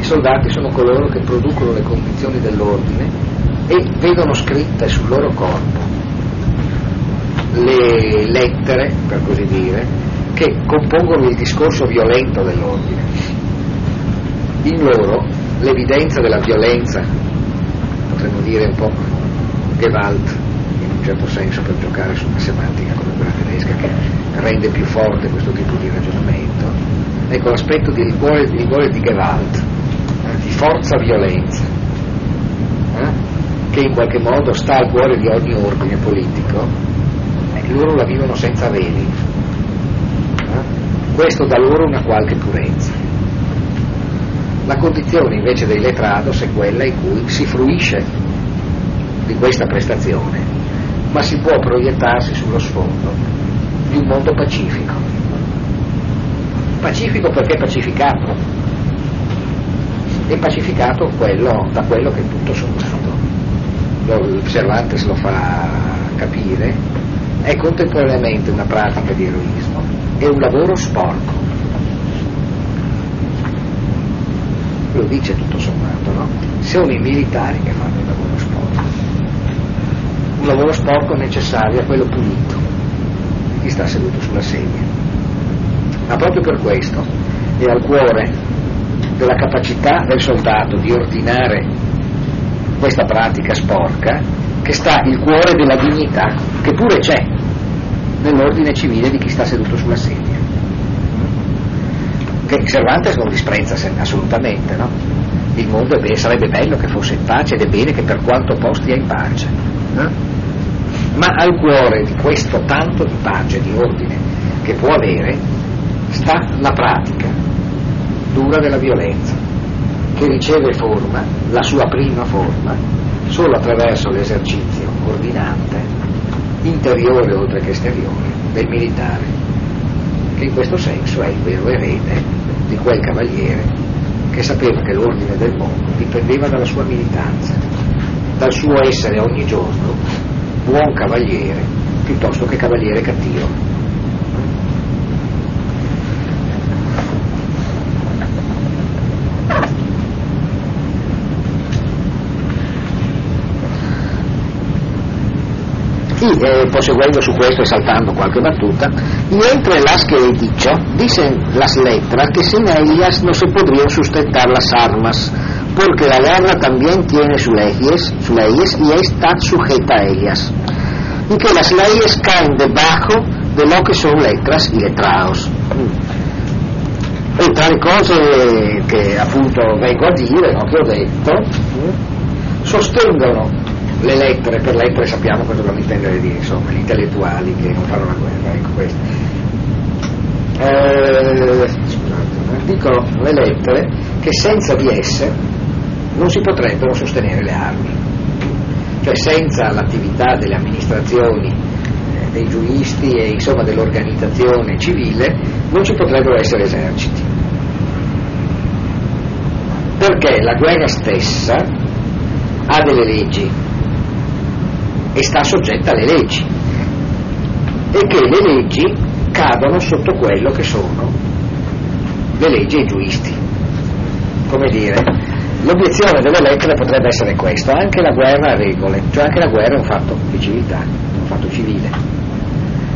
soldati sono coloro che producono le condizioni dell'ordine e vedono scritte sul loro corpo le lettere, per così dire, che compongono il discorso violento dell'ordine. In loro l'evidenza della violenza, potremmo dire un po' Gewalt, in un certo senso per giocare su una semantica come quella tedesca che rende più forte questo tipo di ragionamento, ecco l'aspetto di rigore, di rigore di Gewalt, di forza violenza, eh? che in qualche modo sta al cuore di ogni ordine politico, eh, loro la vivono senza veli. Eh? Questo dà loro una qualche purezza. La condizione invece dei letrados è quella in cui si fruisce di questa prestazione, ma si può proiettarsi sullo sfondo di un mondo pacifico. Pacifico perché pacificato, e pacificato quello, da quello che tutto sommato, lo, Cervantes lo fa capire, è contemporaneamente una pratica di eroismo e un lavoro sporco. Lo dice tutto sommato, no? Sono i militari che fanno il lavoro sporco. Un lavoro sporco necessario a quello pulito, chi sta seduto sulla sedia. Ma proprio per questo è al cuore della capacità del soldato di ordinare questa pratica sporca che sta il cuore della dignità, che pure c'è nell'ordine civile di chi sta seduto sulla sedia. Che Cervantes non disprezza assolutamente, no? Il mondo be- sarebbe bello che fosse in pace ed è bene che per quanto posti è in pace. No? Ma al cuore di questo tanto di pace, di ordine che può avere, sta la pratica dura della violenza, che riceve forma, la sua prima forma, solo attraverso l'esercizio ordinante, interiore oltre che esteriore, del militare, che in questo senso è il vero erede di quel cavaliere che sapeva che l'ordine del mondo dipendeva dalla sua militanza, dal suo essere ogni giorno buon cavaliere piuttosto che cavaliere cattivo. Eh, proseguendo su questo e saltando qualche battuta, y entre las que he dicho, dicen las letras que sin ellas no se podrían sustentar las armas, porque la guerra también tiene sus leyes, sus leyes y está sujeta a ellas, y que las leyes caen debajo de lo que son letras y letrados. E tra le cose che appunto vengo a dire, no, che ho detto, sostengono le lettere, per lettere sappiamo cosa vogliono intendere dire, insomma, gli intellettuali che non fanno la guerra, ecco questo. Eh, scusate, dicono le lettere che senza di esse non si potrebbero sostenere le armi, cioè senza l'attività delle amministrazioni, eh, dei giuristi e insomma dell'organizzazione civile non ci potrebbero essere eserciti. Perché la guerra stessa ha delle leggi e sta soggetta alle leggi e che le leggi cadono sotto quello che sono le leggi e i giuristi. Come dire, l'obiezione delle lettere potrebbe essere questa, anche la guerra ha regole, cioè anche la guerra è un fatto di civiltà, un fatto civile.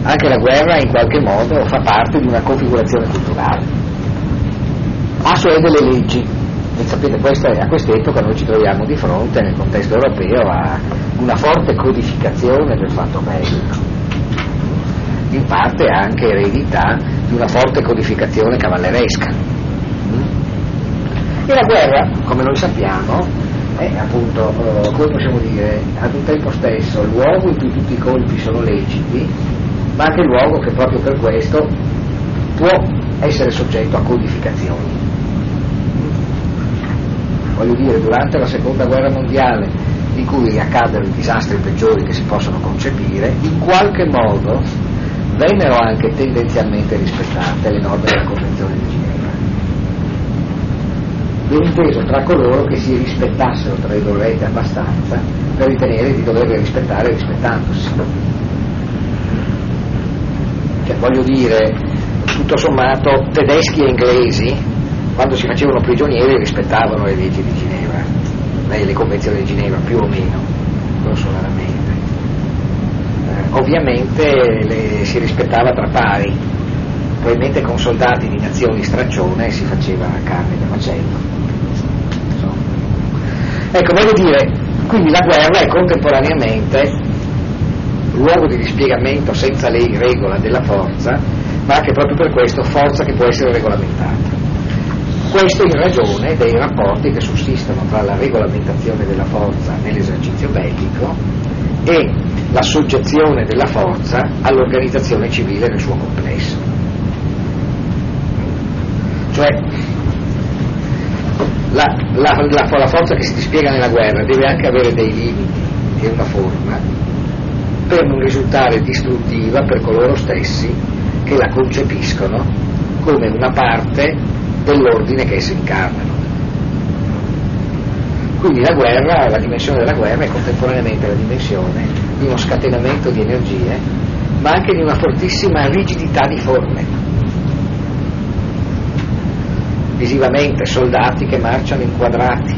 Anche la guerra in qualche modo fa parte di una configurazione culturale. Ha cioè delle leggi, e sapete, questa, a quest'epoca noi ci troviamo di fronte nel contesto europeo a una forte codificazione del fatto bellico, in parte anche eredità di una forte codificazione cavalleresca. E la guerra, come noi sappiamo, è appunto, eh, come possiamo dire, ad un tempo stesso luogo in cui tutti i colpi sono leciti, ma anche luogo che proprio per questo può essere soggetto a codificazioni voglio dire, durante la seconda guerra mondiale, in cui accaddero i disastri peggiori che si possono concepire, in qualche modo vennero anche tendenzialmente rispettate le norme della Convenzione di Ginevra. Ben inteso tra coloro che si rispettassero, tra virgolette, abbastanza per ritenere di doverle rispettare rispettandosi. Cioè, voglio dire, tutto sommato, tedeschi e inglesi quando si facevano prigionieri rispettavano le leggi di Ginevra, le convenzioni di Ginevra più o meno, non solarmente. Eh, ovviamente le, si rispettava tra pari, probabilmente con soldati di nazioni straccione si faceva carne da macello. Ecco, voglio dire, quindi la guerra è contemporaneamente luogo di dispiegamento senza lei regola della forza, ma anche proprio per questo forza che può essere regolamentata. Questo in ragione dei rapporti che sussistono tra la regolamentazione della forza nell'esercizio bellico e la soggezione della forza all'organizzazione civile nel suo complesso. Cioè, la, la, la, la forza che si dispiega nella guerra deve anche avere dei limiti e una forma per non risultare distruttiva per coloro stessi che la concepiscono come una parte dell'ordine che esse incarnano. Quindi la guerra, la dimensione della guerra è contemporaneamente la dimensione di uno scatenamento di energie, ma anche di una fortissima rigidità di forme. Visivamente soldati che marciano inquadrati.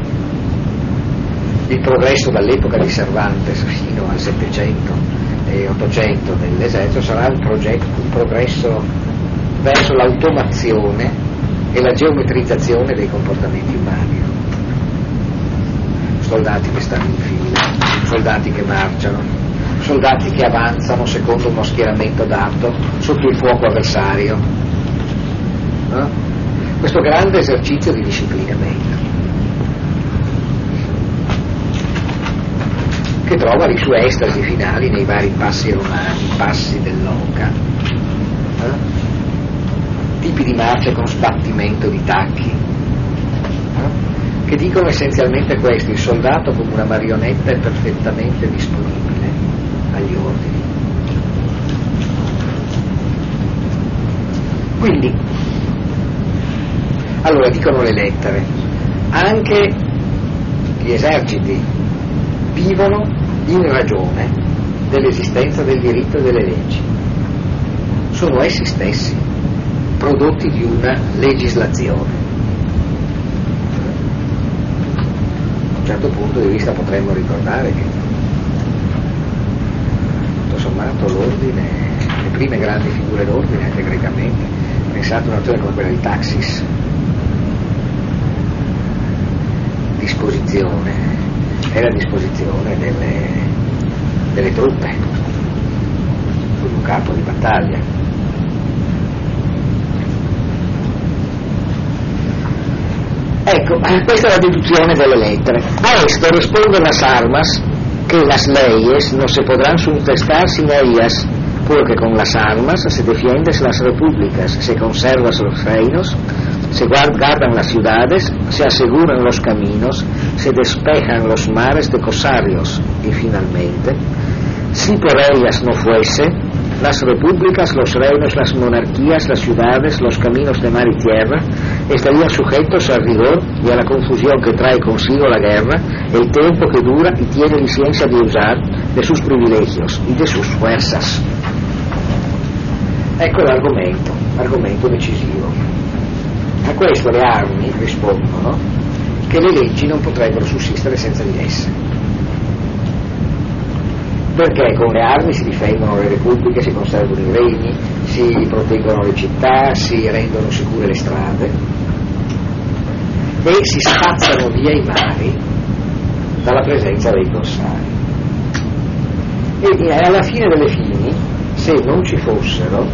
Il progresso dall'epoca di Cervantes fino al Settecento e Ottocento dell'esercito sarà un, progetto, un progresso verso l'automazione e la geometrizzazione dei comportamenti umani. Soldati che stanno in fila, soldati che marciano, soldati che avanzano secondo uno schieramento dato sotto il fuoco avversario. No? Questo grande esercizio di disciplinamento che trova le sue estasi finali nei vari passi romani, passi dell'oca. Eh? Tipi di marce con sbattimento di tacchi, che dicono essenzialmente questo, il soldato come una marionetta è perfettamente disponibile agli ordini. Quindi, allora dicono le lettere, anche gli eserciti vivono in ragione dell'esistenza del diritto e delle leggi, sono essi stessi prodotti di una legislazione. Da un certo punto di vista potremmo ricordare che tutto sommato l'ordine, le prime grandi figure d'ordine anche grecamente, pensate a una nazione come quella di Taxis, disposizione, era a disposizione delle, delle truppe, un campo di battaglia. Ecco, questa è la deduzione delle lettere. A esto risponde las armas que las leyes no se podrán suntestar sin ellas, porque con las armas se defiendes las repúblicas, se conservan los reinos, se guardan las ciudades, se aseguran los caminos, se despejan los mares de cosarios y finalmente, si por ellas no fuese, las repúblicas, los reinos, las monarquías, las ciudades, los caminos de mar y tierra estarían sujetos al rigor y a la confusión que trae consigo la guerra, el tiempo que dura y tiene licencia de usar de sus privilegios y de sus fuerzas. Ecco l'argomento, argomento decisivo. A questo le armi rispondono che le leggi non potrebbero sussistere senza di esse perché con le armi si difendono le repubbliche, si conservano i regni, si proteggono le città, si rendono sicure le strade e si spazzano via i mari dalla presenza dei corsari. E alla fine delle fini, se non ci fossero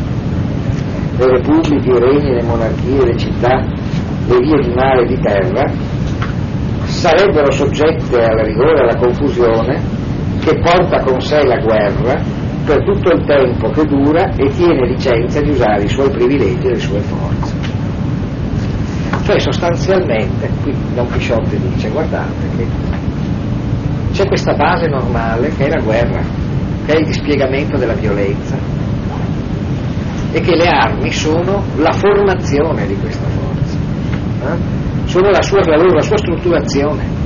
le repubbliche, i regni, le monarchie, le città, le vie di mare e di terra, sarebbero soggette al rigore alla confusione che porta con sé la guerra per tutto il tempo che dura e tiene licenza di usare i suoi privilegi e le sue forze. Cioè sostanzialmente, qui Don Chisciotte dice, guardate che c'è questa base normale che è la guerra, che è il dispiegamento della violenza e che le armi sono la formazione di questa forza, eh? sono la sua, la, la sua strutturazione.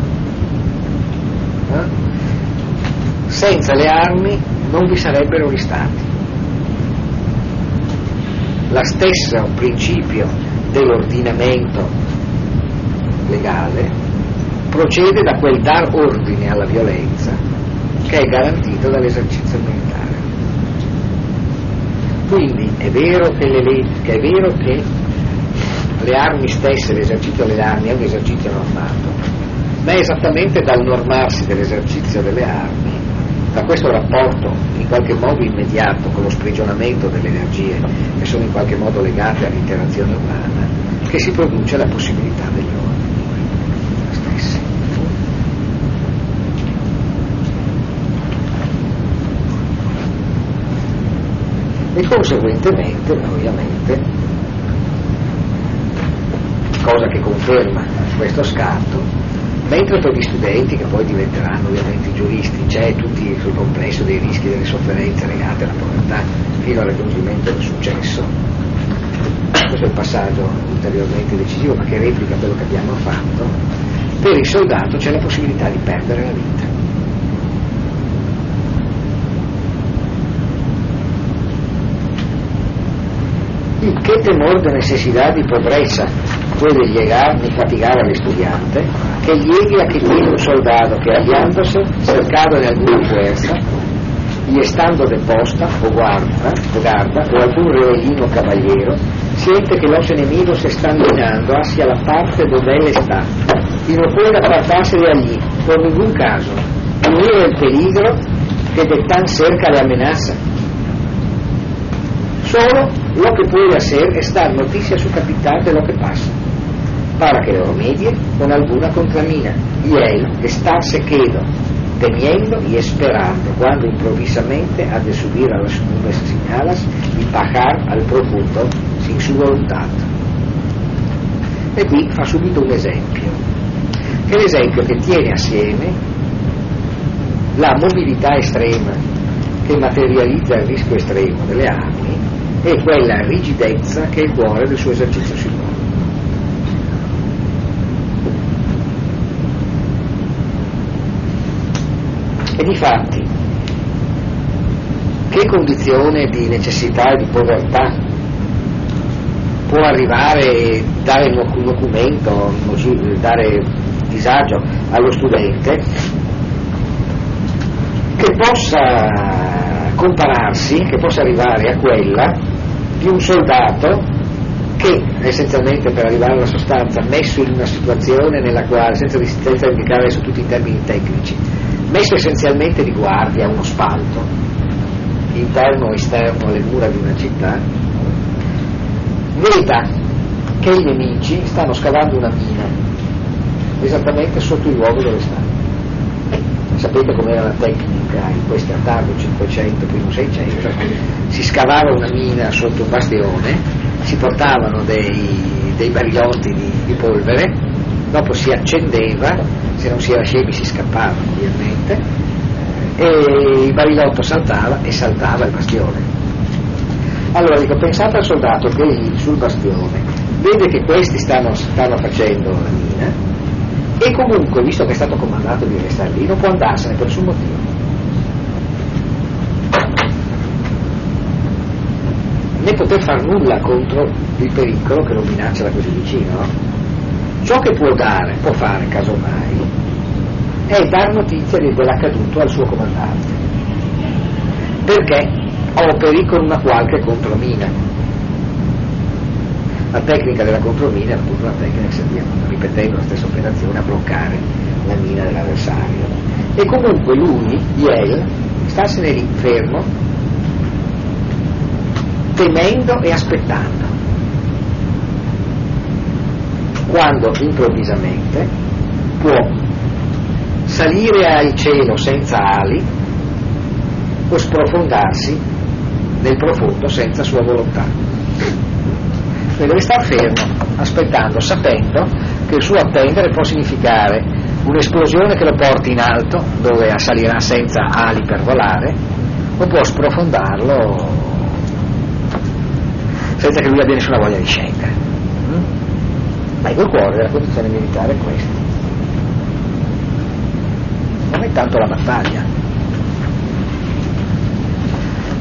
Senza le armi non vi sarebbero gli stati. La stessa principio dell'ordinamento legale procede da quel dar ordine alla violenza che è garantito dall'esercizio militare. Quindi è vero che le, che è vero che le armi stesse, l'esercizio delle armi è un esercizio normato, ma è esattamente dal normarsi dell'esercizio delle armi da questo rapporto in qualche modo immediato con lo sprigionamento delle energie che sono in qualche modo legate all'interazione umana che si produce la possibilità degli ordini stessi. E conseguentemente, ovviamente, cosa che conferma questo scatto, mentre per gli studenti che poi diventeranno ovviamente giuristi c'è tutto il complesso dei rischi delle sofferenze legate alla povertà fino al raggiungimento del successo. Questo è il passaggio ulteriormente decisivo ma che replica quello che abbiamo fatto. Per il soldato c'è la possibilità di perdere la vita. ¿Y qué temor de necesidad y pobreza puede llegar ni fatigar al estudiante? Que llegue a que tiene un soldado que hallándose cercado de alguna fuerza y estando de posta o guarda, o guarda o algún reolino caballero, siente que los enemigos están mirando hacia la parte donde él está y no puede apartarse de allí por ningún caso, ni el peligro que de tan cerca le amenaza Solo lo que puede hacer es dar noticia a su capitán de lo que pasa, para que lo remedie con alguna contramina, y él estarse quedo, temiendo y esperando cuando improvisamente ha de subir a las nubes señalas y bajar al profundo sin su voluntad. E qui fa subito un esempio, che è l'esempio che tiene assieme la mobilità estrema che materializza il rischio estremo delle armi è quella rigidezza che è il cuore del suo esercizio E di fatti, che condizione di necessità e di povertà può arrivare e dare un documento, dare disagio allo studente che possa compararsi, che possa arrivare a quella di un soldato che essenzialmente per arrivare alla sostanza messo in una situazione nella quale, senza, senza indicare su tutti i termini tecnici, messo essenzialmente di guardia uno spalto, interno o esterno alle mura di una città, veda che i nemici stanno scavando una mina esattamente sotto il luogo dove stanno. Sapete com'era la tecnica in questi attardi 500, primo 600? Si scavava una mina sotto un bastione, si portavano dei, dei barilotti di, di polvere, dopo si accendeva, se non si era scemi si scappava ovviamente, e il barilotto saltava e saltava il bastione. Allora dico, pensate al soldato che è lì sul bastione, vede che questi stanno, stanno facendo la mina e comunque, visto che è stato comandato di restare lì, non può andarsene per nessun motivo. Né poter far nulla contro il pericolo che lo minaccia da così vicino. Ciò che può dare, può fare casomai, è dar notizia dell'accaduto al suo comandante. Perché operi con una qualche contromina la tecnica della contromina è appunto una tecnica che serviva, ripetendo la stessa operazione, a bloccare la mina dell'avversario. E comunque lui, Yel, starsene lì fermo, temendo e aspettando. Quando improvvisamente può salire al cielo senza ali o sprofondarsi nel profondo senza sua volontà deve stare fermo, aspettando, sapendo che il suo attendere può significare un'esplosione che lo porti in alto, dove salirà senza ali per volare, o può sprofondarlo senza che lui abbia nessuna voglia di scendere. Ma il cuore della condizione militare è questo. Non è tanto la battaglia,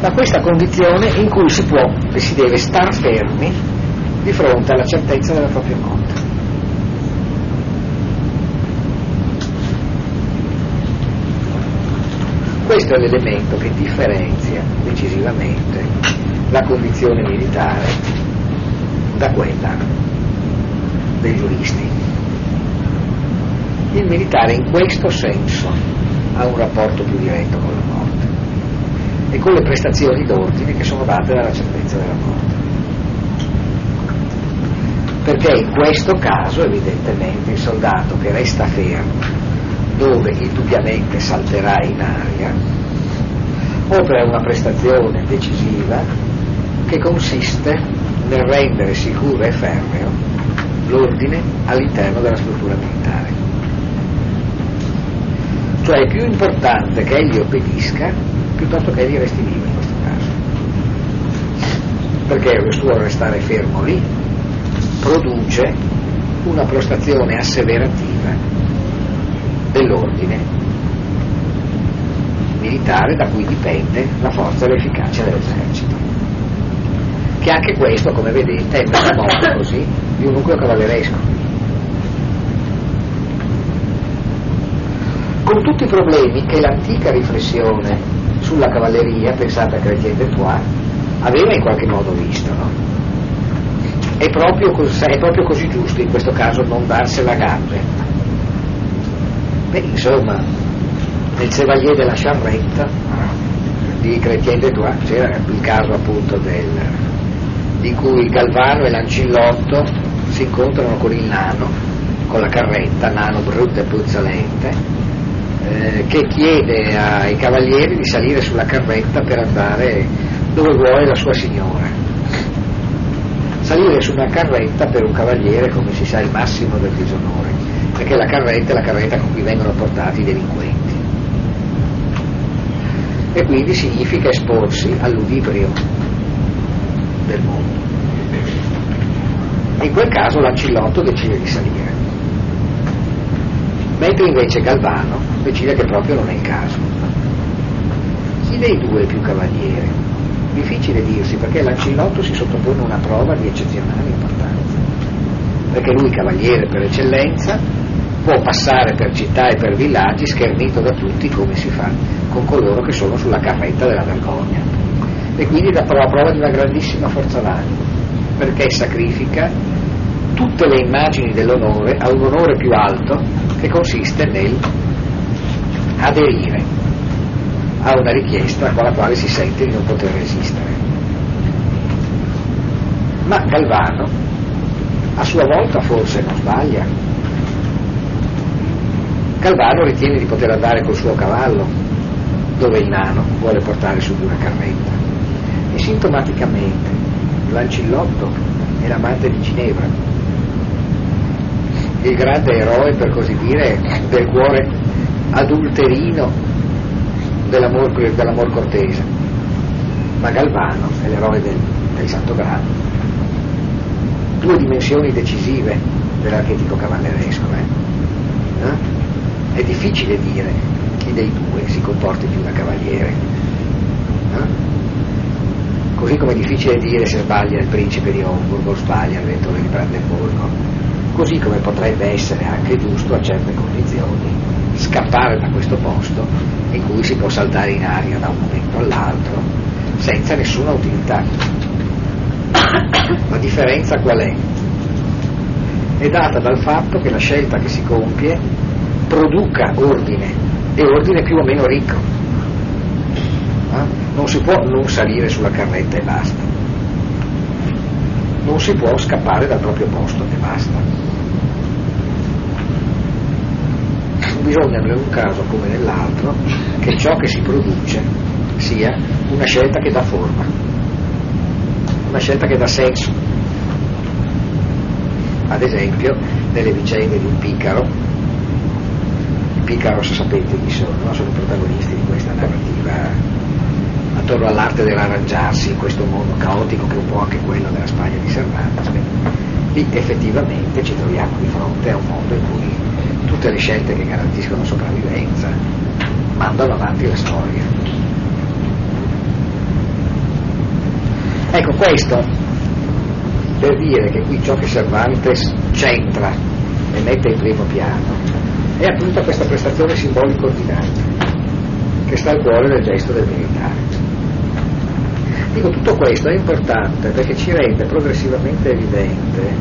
ma questa condizione in cui si può e si deve star fermi di fronte alla certezza della propria morte. Questo è l'elemento che differenzia decisivamente la condizione militare da quella dei giuristi. Il militare in questo senso ha un rapporto più diretto con la morte e con le prestazioni d'ordine che sono date dalla certezza della morte perché in questo caso evidentemente il soldato che resta fermo dove indubbiamente salterà in aria opera una prestazione decisiva che consiste nel rendere sicuro e ferreo l'ordine all'interno della struttura militare. Cioè è più importante che egli obbedisca piuttosto che egli resti vivo in questo caso. Perché il suo restare fermo lì produce una prestazione asseverativa dell'ordine militare da cui dipende la forza e l'efficacia dell'esercito. Che anche questo, come vedete, è così di un cavalleresco. Con tutti i problemi che l'antica riflessione sulla cavalleria, pensata a Chrétien de Troyes, aveva in qualche modo visto, no? è proprio, è proprio così giusto in questo caso non darsela a gambe. Beh, insomma, nel Chevalier della Charretta di Chrétien de Troyes c'era il caso appunto del, di cui Galvano e Lancillotto si incontrano con il nano, con la carretta, nano brutto e puzzolente, eh, che chiede ai cavalieri di salire sulla carretta per andare dove vuole la sua signora salire su una carretta per un cavaliere come si sa il massimo del disonore, perché la carretta è la carretta con cui vengono portati i delinquenti. E quindi significa esporsi all'udibrio del mondo. In quel caso l'ancillotto decide di salire, mentre invece Galvano decide che proprio non è il caso. Chi dei due è più cavaliere? Difficile dirsi perché l'Ancillotto si sottopone a una prova di eccezionale importanza, perché lui cavaliere per eccellenza può passare per città e per villaggi schernito da tutti come si fa con coloro che sono sulla carretta della vergogna. E quindi dà prova di una grandissima forza d'animo, perché sacrifica tutte le immagini dell'onore a un onore più alto che consiste nel aderire a una richiesta con la quale si sente di non poter resistere. Ma Galvano, a sua volta forse non sbaglia. Galvano ritiene di poter andare col suo cavallo dove il nano vuole portare su di una carretta. E sintomaticamente Lancillotto è l'amante di Ginevra, il grande eroe, per così dire, del cuore adulterino dell'amor, dell'amor cortese. Ma Galvano è l'eroe del, del Santo Grado. Due dimensioni decisive dell'archetipo cavalleresco. Eh? Eh? È difficile dire chi dei due si comporti più da cavaliere. Eh? Così come è difficile dire se sbaglia il principe di Homburgo o sbaglia il rettore di Brandeburgo così come potrebbe essere anche giusto a certe condizioni scappare da questo posto in cui si può saltare in aria da un momento all'altro senza nessuna utilità. La differenza qual è? È data dal fatto che la scelta che si compie produca ordine e ordine più o meno ricco. Eh? Non si può non salire sulla carretta e basta. Non si può scappare dal proprio posto e basta. bisogna in un caso come nell'altro che ciò che si produce sia una scelta che dà forma, una scelta che dà senso. Ad esempio, nelle vicende di un Picaro, i Picaros sapete chi sono, no? sono protagonisti di questa narrativa attorno all'arte dell'arrangiarsi in questo mondo caotico che è un po' anche quello della Spagna di Cervantes. Lì effettivamente ci troviamo di fronte a un mondo in cui tutte le scelte che garantiscono sopravvivenza mandano avanti la storia. Ecco questo per dire che qui ciò che Cervantes centra e mette in primo piano è appunto questa prestazione simbolico-ordinaria che sta al cuore del gesto del militare. Dico, tutto questo è importante perché ci rende progressivamente evidente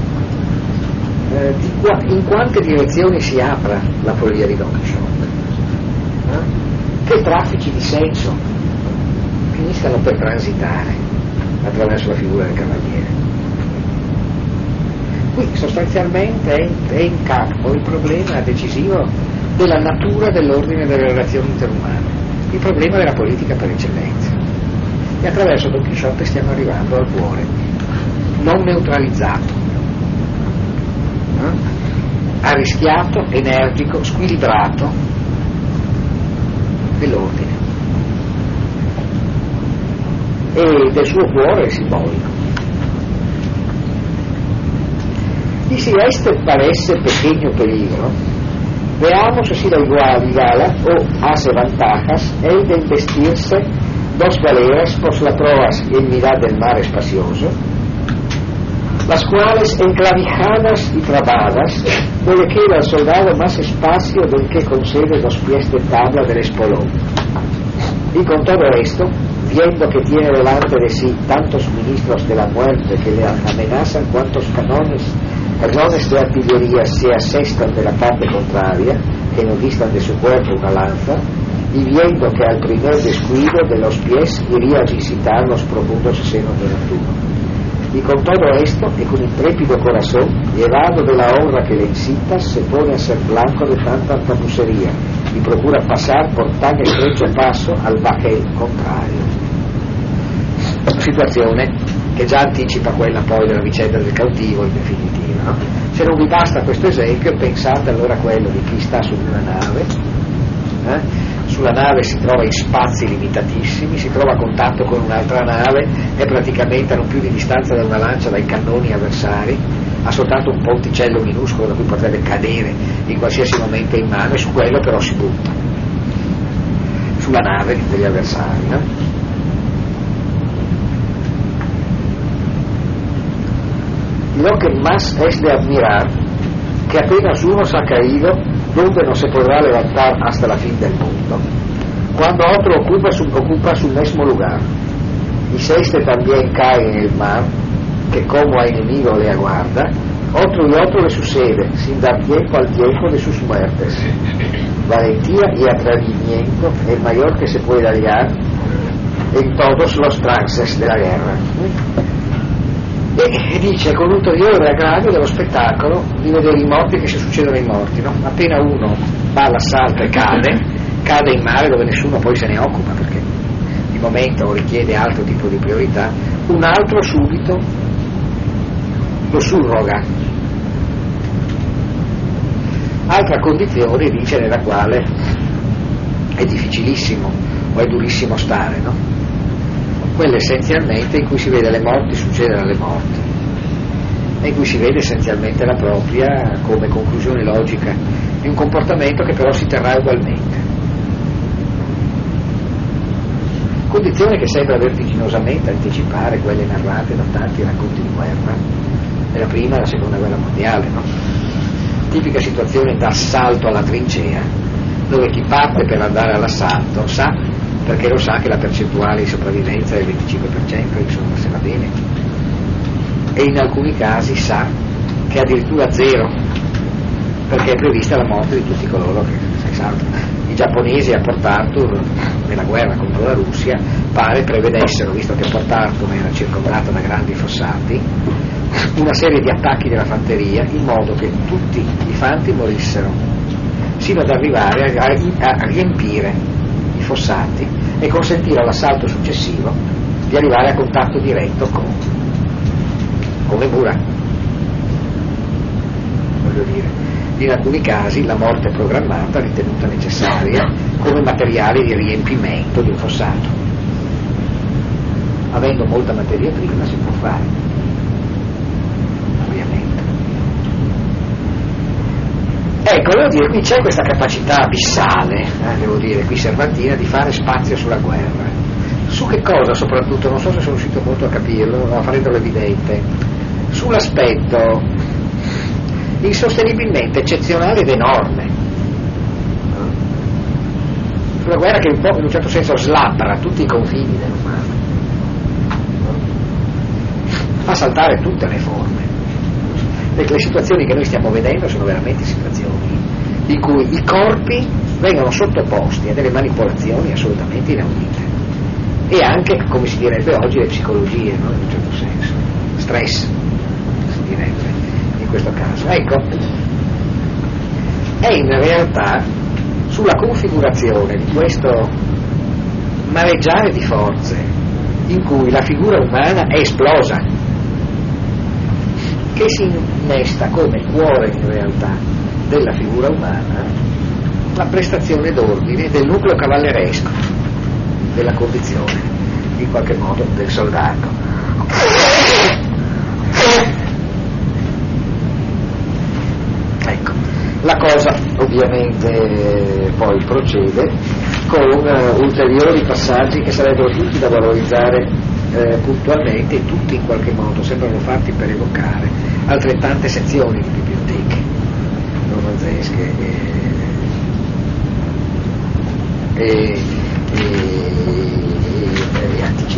eh, qua, in quante direzioni si apra la follia di Don Quixote. Eh? Che traffici di senso finiscano per transitare attraverso la figura del cavaliere. Qui sostanzialmente è è in campo il problema decisivo della natura dell'ordine delle relazioni interumane, il problema della politica per eccellenza. E attraverso Don Quixote stiamo arrivando al cuore, non neutralizzato, eh? arrischiato, energico, squilibrato dell'ordine e del suo cuore simbolico. Si este parece pequeño peligro, veamos si la igualdad o hace ventajas el de investirse dos galeras por la proas y en mirar del mar espacioso, las cuales enclavijadas y trabadas no le queda al soldado más espacio del que concede los pies de tabla del espolón. Y con todo esto, viendo que tiene delante de sí tantos ministros de la muerte que le amenazan cuantos canones, canones de artillería se asestan de la parte contraria, que no distan de su cuerpo una lanza, y viendo que al primer descuido de los pies iría a visitar los profundos senos de Neptuno y con todo esto, y con intrépido corazón, llevado de la obra que le incita, se pone a ser blanco de tanta tamusería y procura pasar por tan estrecho passo al bajel contrario. Situazione che già anticipa quella poi della vicenda del cautivo in definitiva. No? Se non vi basta questo esempio, pensate allora a quello di chi sta su una nave, eh? sulla nave si trova in spazi limitatissimi, si trova a contatto con un'altra nave, è praticamente a non più di distanza da una lancia dai cannoni avversari, ha soltanto un ponticello minuscolo da cui potrebbe cadere in qualsiasi momento in mano e su quello però si butta, sulla nave degli avversari. No? Lo que más es de admirar, que apenas uno se ha caído donde no se podrá levantar hasta la fin del mundo. cuando otro ocupa su, mismo lugar y si este también cae en el mar, que como a enemigo le aguarda, otro y otro le sucede, sin dar tiempo al tiempo de sus muertes. Valentía y atrevimiento, el mayor que se puede hallar en todos los trances de la guerra. E dice con ulteriore aggravio dello spettacolo di vedere i morti che si succedono ai morti. No? Appena uno va all'assalto e cade, cade in mare dove nessuno poi se ne occupa perché di momento richiede altro tipo di priorità, un altro subito lo surroga. Altra condizione dice nella quale è difficilissimo o è durissimo stare, no? Quella essenzialmente in cui si vede le morti succedere alle morti e in cui si vede essenzialmente la propria come conclusione logica di un comportamento che però si terrà ugualmente. Condizione che sembra vertiginosamente anticipare quelle narrate da tanti racconti di guerra della prima e la seconda guerra mondiale, no? Tipica situazione d'assalto alla trincea, dove chi parte per andare all'assalto sa, perché lo sa che la percentuale di sopravvivenza è il 25%, insomma, se va bene, e in alcuni casi sa che addirittura zero, perché è prevista la morte di tutti coloro che si saltano. I giapponesi a Port Arthur, nella guerra contro la Russia, pare prevedessero, visto che Port Arthur era circondata da grandi fossati, una serie di attacchi della fanteria in modo che tutti i fanti morissero, sino ad arrivare a, a, riempire fossati e consentire all'assalto successivo di arrivare a contatto diretto con, con le mura. Voglio dire, in alcuni casi la morte programmata ritenuta necessaria come materiale di riempimento di un fossato. Avendo molta materia prima si può fare. Ovviamente. Ecco, devo dire, qui c'è questa capacità abissale, eh, devo dire, qui Cervantina, di fare spazio sulla guerra. Su che cosa soprattutto? Non so se sono riuscito molto a capirlo, ma rendere evidente. Sull'aspetto insostenibilmente eccezionale ed enorme. Una guerra che un po' in un certo senso slabbra tutti i confini dell'umano, fa saltare tutte le forme, perché le situazioni che noi stiamo vedendo sono veramente situazioni in cui i corpi vengono sottoposti a delle manipolazioni assolutamente inaudite e anche, come si direbbe oggi, le psicologie, no? in un certo senso, stress, si direbbe questo caso. Ecco, è in realtà sulla configurazione di questo mareggiare di forze in cui la figura umana è esplosa, che si innesta come cuore in realtà della figura umana la prestazione d'ordine del nucleo cavalleresco della condizione, in qualche modo, del soldato. La cosa ovviamente poi procede con uh, ulteriori passaggi che sarebbero tutti da valorizzare eh, puntualmente tutti in qualche modo sembrano fatti per evocare altrettante sezioni di biblioteche romanzesche e, e, e,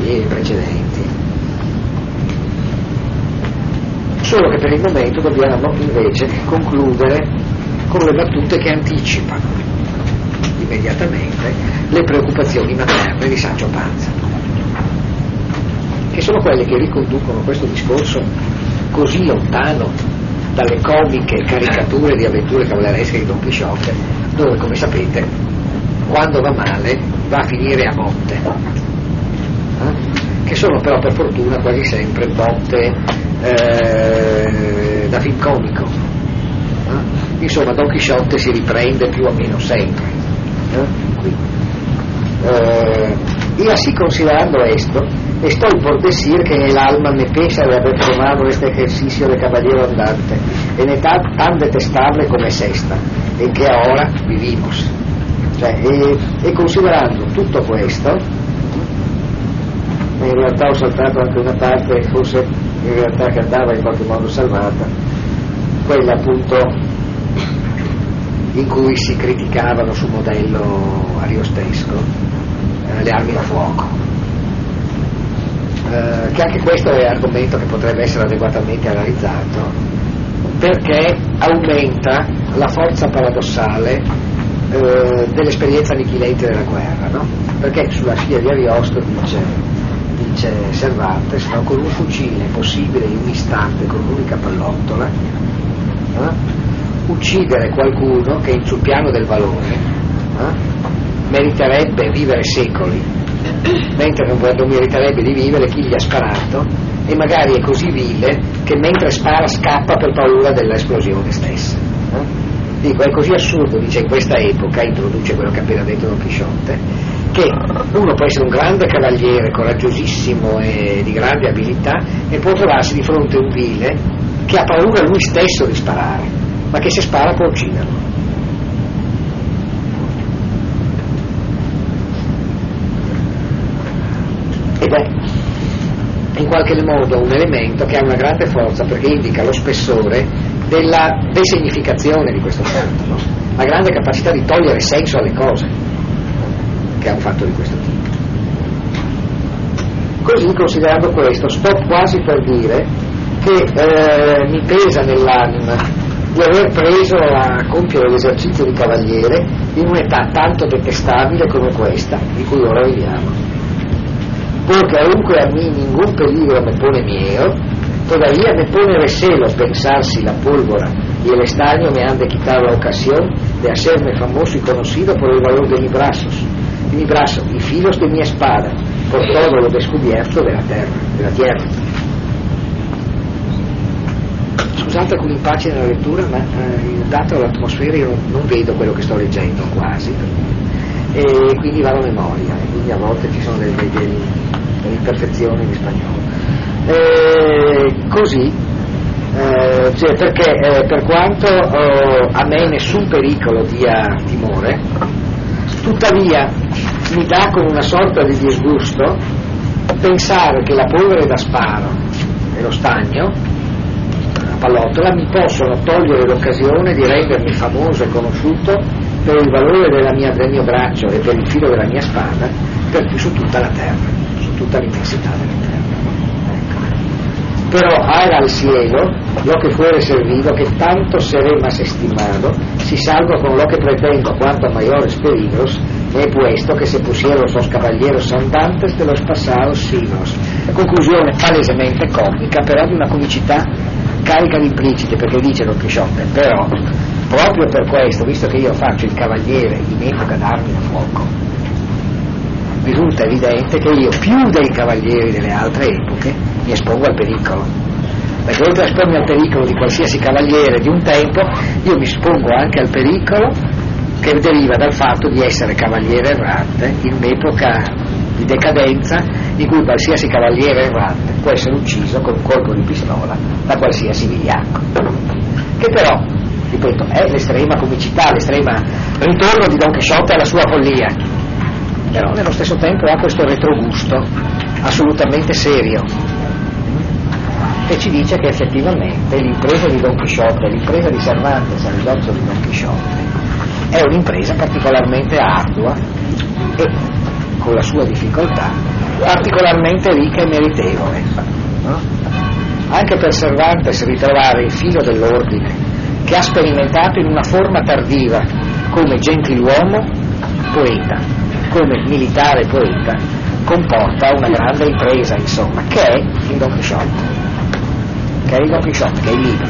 e precedenti. Solo che per il momento dobbiamo invece concludere con le battute che anticipano immediatamente le preoccupazioni materne di Sancho Panza, che sono quelle che riconducono questo discorso così lontano dalle comiche caricature di avventure cavalleresche di Don Quixote, dove, come sapete, quando va male va a finire a botte, eh? che sono però per fortuna quasi sempre botte eh, da film comico insomma Don Chisciotte si riprende più o meno sempre. Eh, y así considerando esto, estoy por decir que en el alma me pesa de haber tomado este ejercicio de caballero andante, en edad tan detestable como es esta, en que ahora vivimos. Cioè, e, e, considerando tutto questo, in realtà ho saltato anche una parte, forse in realtà che andava in qualche modo salvata, quella appunto in cui si criticavano sul modello ariostesco eh, le armi da fuoco. Eh, che anche questo è argomento che potrebbe essere adeguatamente analizzato perché aumenta la forza paradossale eh, dell'esperienza annichilente della guerra, no? perché sulla scia di Ariosto dice, dice Cervantes, no? con un fucile possibile in un istante, con un'unica pallottola, eh? uccidere qualcuno che sul piano del valore eh? meriterebbe vivere secoli, mentre non meriterebbe di vivere chi gli ha sparato e magari è così vile che mentre spara scappa per paura dell'esplosione stessa. Eh? Dico, è così assurdo, dice in questa epoca, introduce quello che ha appena detto Don Chisciotte, che uno può essere un grande cavaliere, coraggiosissimo e di grande abilità e può trovarsi di fronte a un vile che ha paura lui stesso di sparare, ma che se spara può ucciderlo. Ed in qualche modo un elemento che ha una grande forza perché indica lo spessore della designificazione di questo fatto, no? la grande capacità di togliere senso alle cose che ha un fatto di questo tipo. Così, considerando questo, sto quasi per dire che eh, mi pesa nell'anima di aver preso a compiere l'esercizio di cavaliere in un'età tanto detestabile come questa, di cui ora viviamo porque aunque a mí ningún peligro me pone miedo, todavía me pone recelo pensar si la pólvora y el estaño me han de quitar la ocasión de hacerme famoso y conocido por el valor de mis brazos, de mi brazo y filos de mi espada, por todo lo descubierto de la terra, de la tierra. Scusate con l'impace nella lettura, ma eh, dato l'atmosfera io non vedo quello che sto leggendo quasi, e quindi vado a memoria, a volte ci sono dei, dei, dei imperfezioni in spagnolo. E così, eh, cioè perché eh, per quanto eh, a me nessun pericolo dia timore, tuttavia mi dà con una sorta di disgusto pensare che la polvere da sparo e lo stagno, la pallottola, mi possono togliere l'occasione di rendermi famoso e conosciuto per il valore mia, del mio braccio e per il filo della mia spada per, su tutta la terra tutta l'immensità dell'interno. Ecco. Pero haga al cielo lo que fuere servido, que tanto seré más estimado, si salgo con lo que pretendo cuanto a mayores peligros, me he puesto que se pusieron los caballeros andantes de los pasados siglos. Conclusione palesemente comica, però di una comicità carica di implicite, perché dice Don Chisciotte, però proprio per questo, visto che io faccio il cavaliere in epoca d'armi da fuoco, risulta evidente che io più dei cavalieri delle altre epoche mi espongo al pericolo. Perché oltre a espormi al pericolo di qualsiasi cavaliere di un tempo, io mi espongo anche al pericolo che deriva dal fatto di essere cavaliere errante in un'epoca di decadenza in cui qualsiasi cavaliere errante può essere ucciso con un colpo di pistola da qualsiasi vigliacco. Che però, ripeto, è l'estrema comicità, l'estrema ritorno di Don Chisciotte alla sua follia, però nello stesso tempo ha questo retrogusto assolutamente serio e ci dice che effettivamente l'impresa di Don Chisciotte, l'impresa di Cervantes a ridosso di Don Chisciotte è un'impresa particolarmente ardua e con la sua difficoltà particolarmente ricca e meritevole. No? Anche per Cervantes ritrovare il filo dell'ordine che ha sperimentato in una forma tardiva come gentiluomo poeta come militare poeta comporta una grande impresa, insomma, che è il Don Quixote, che è il Don Quixote, che è il libro.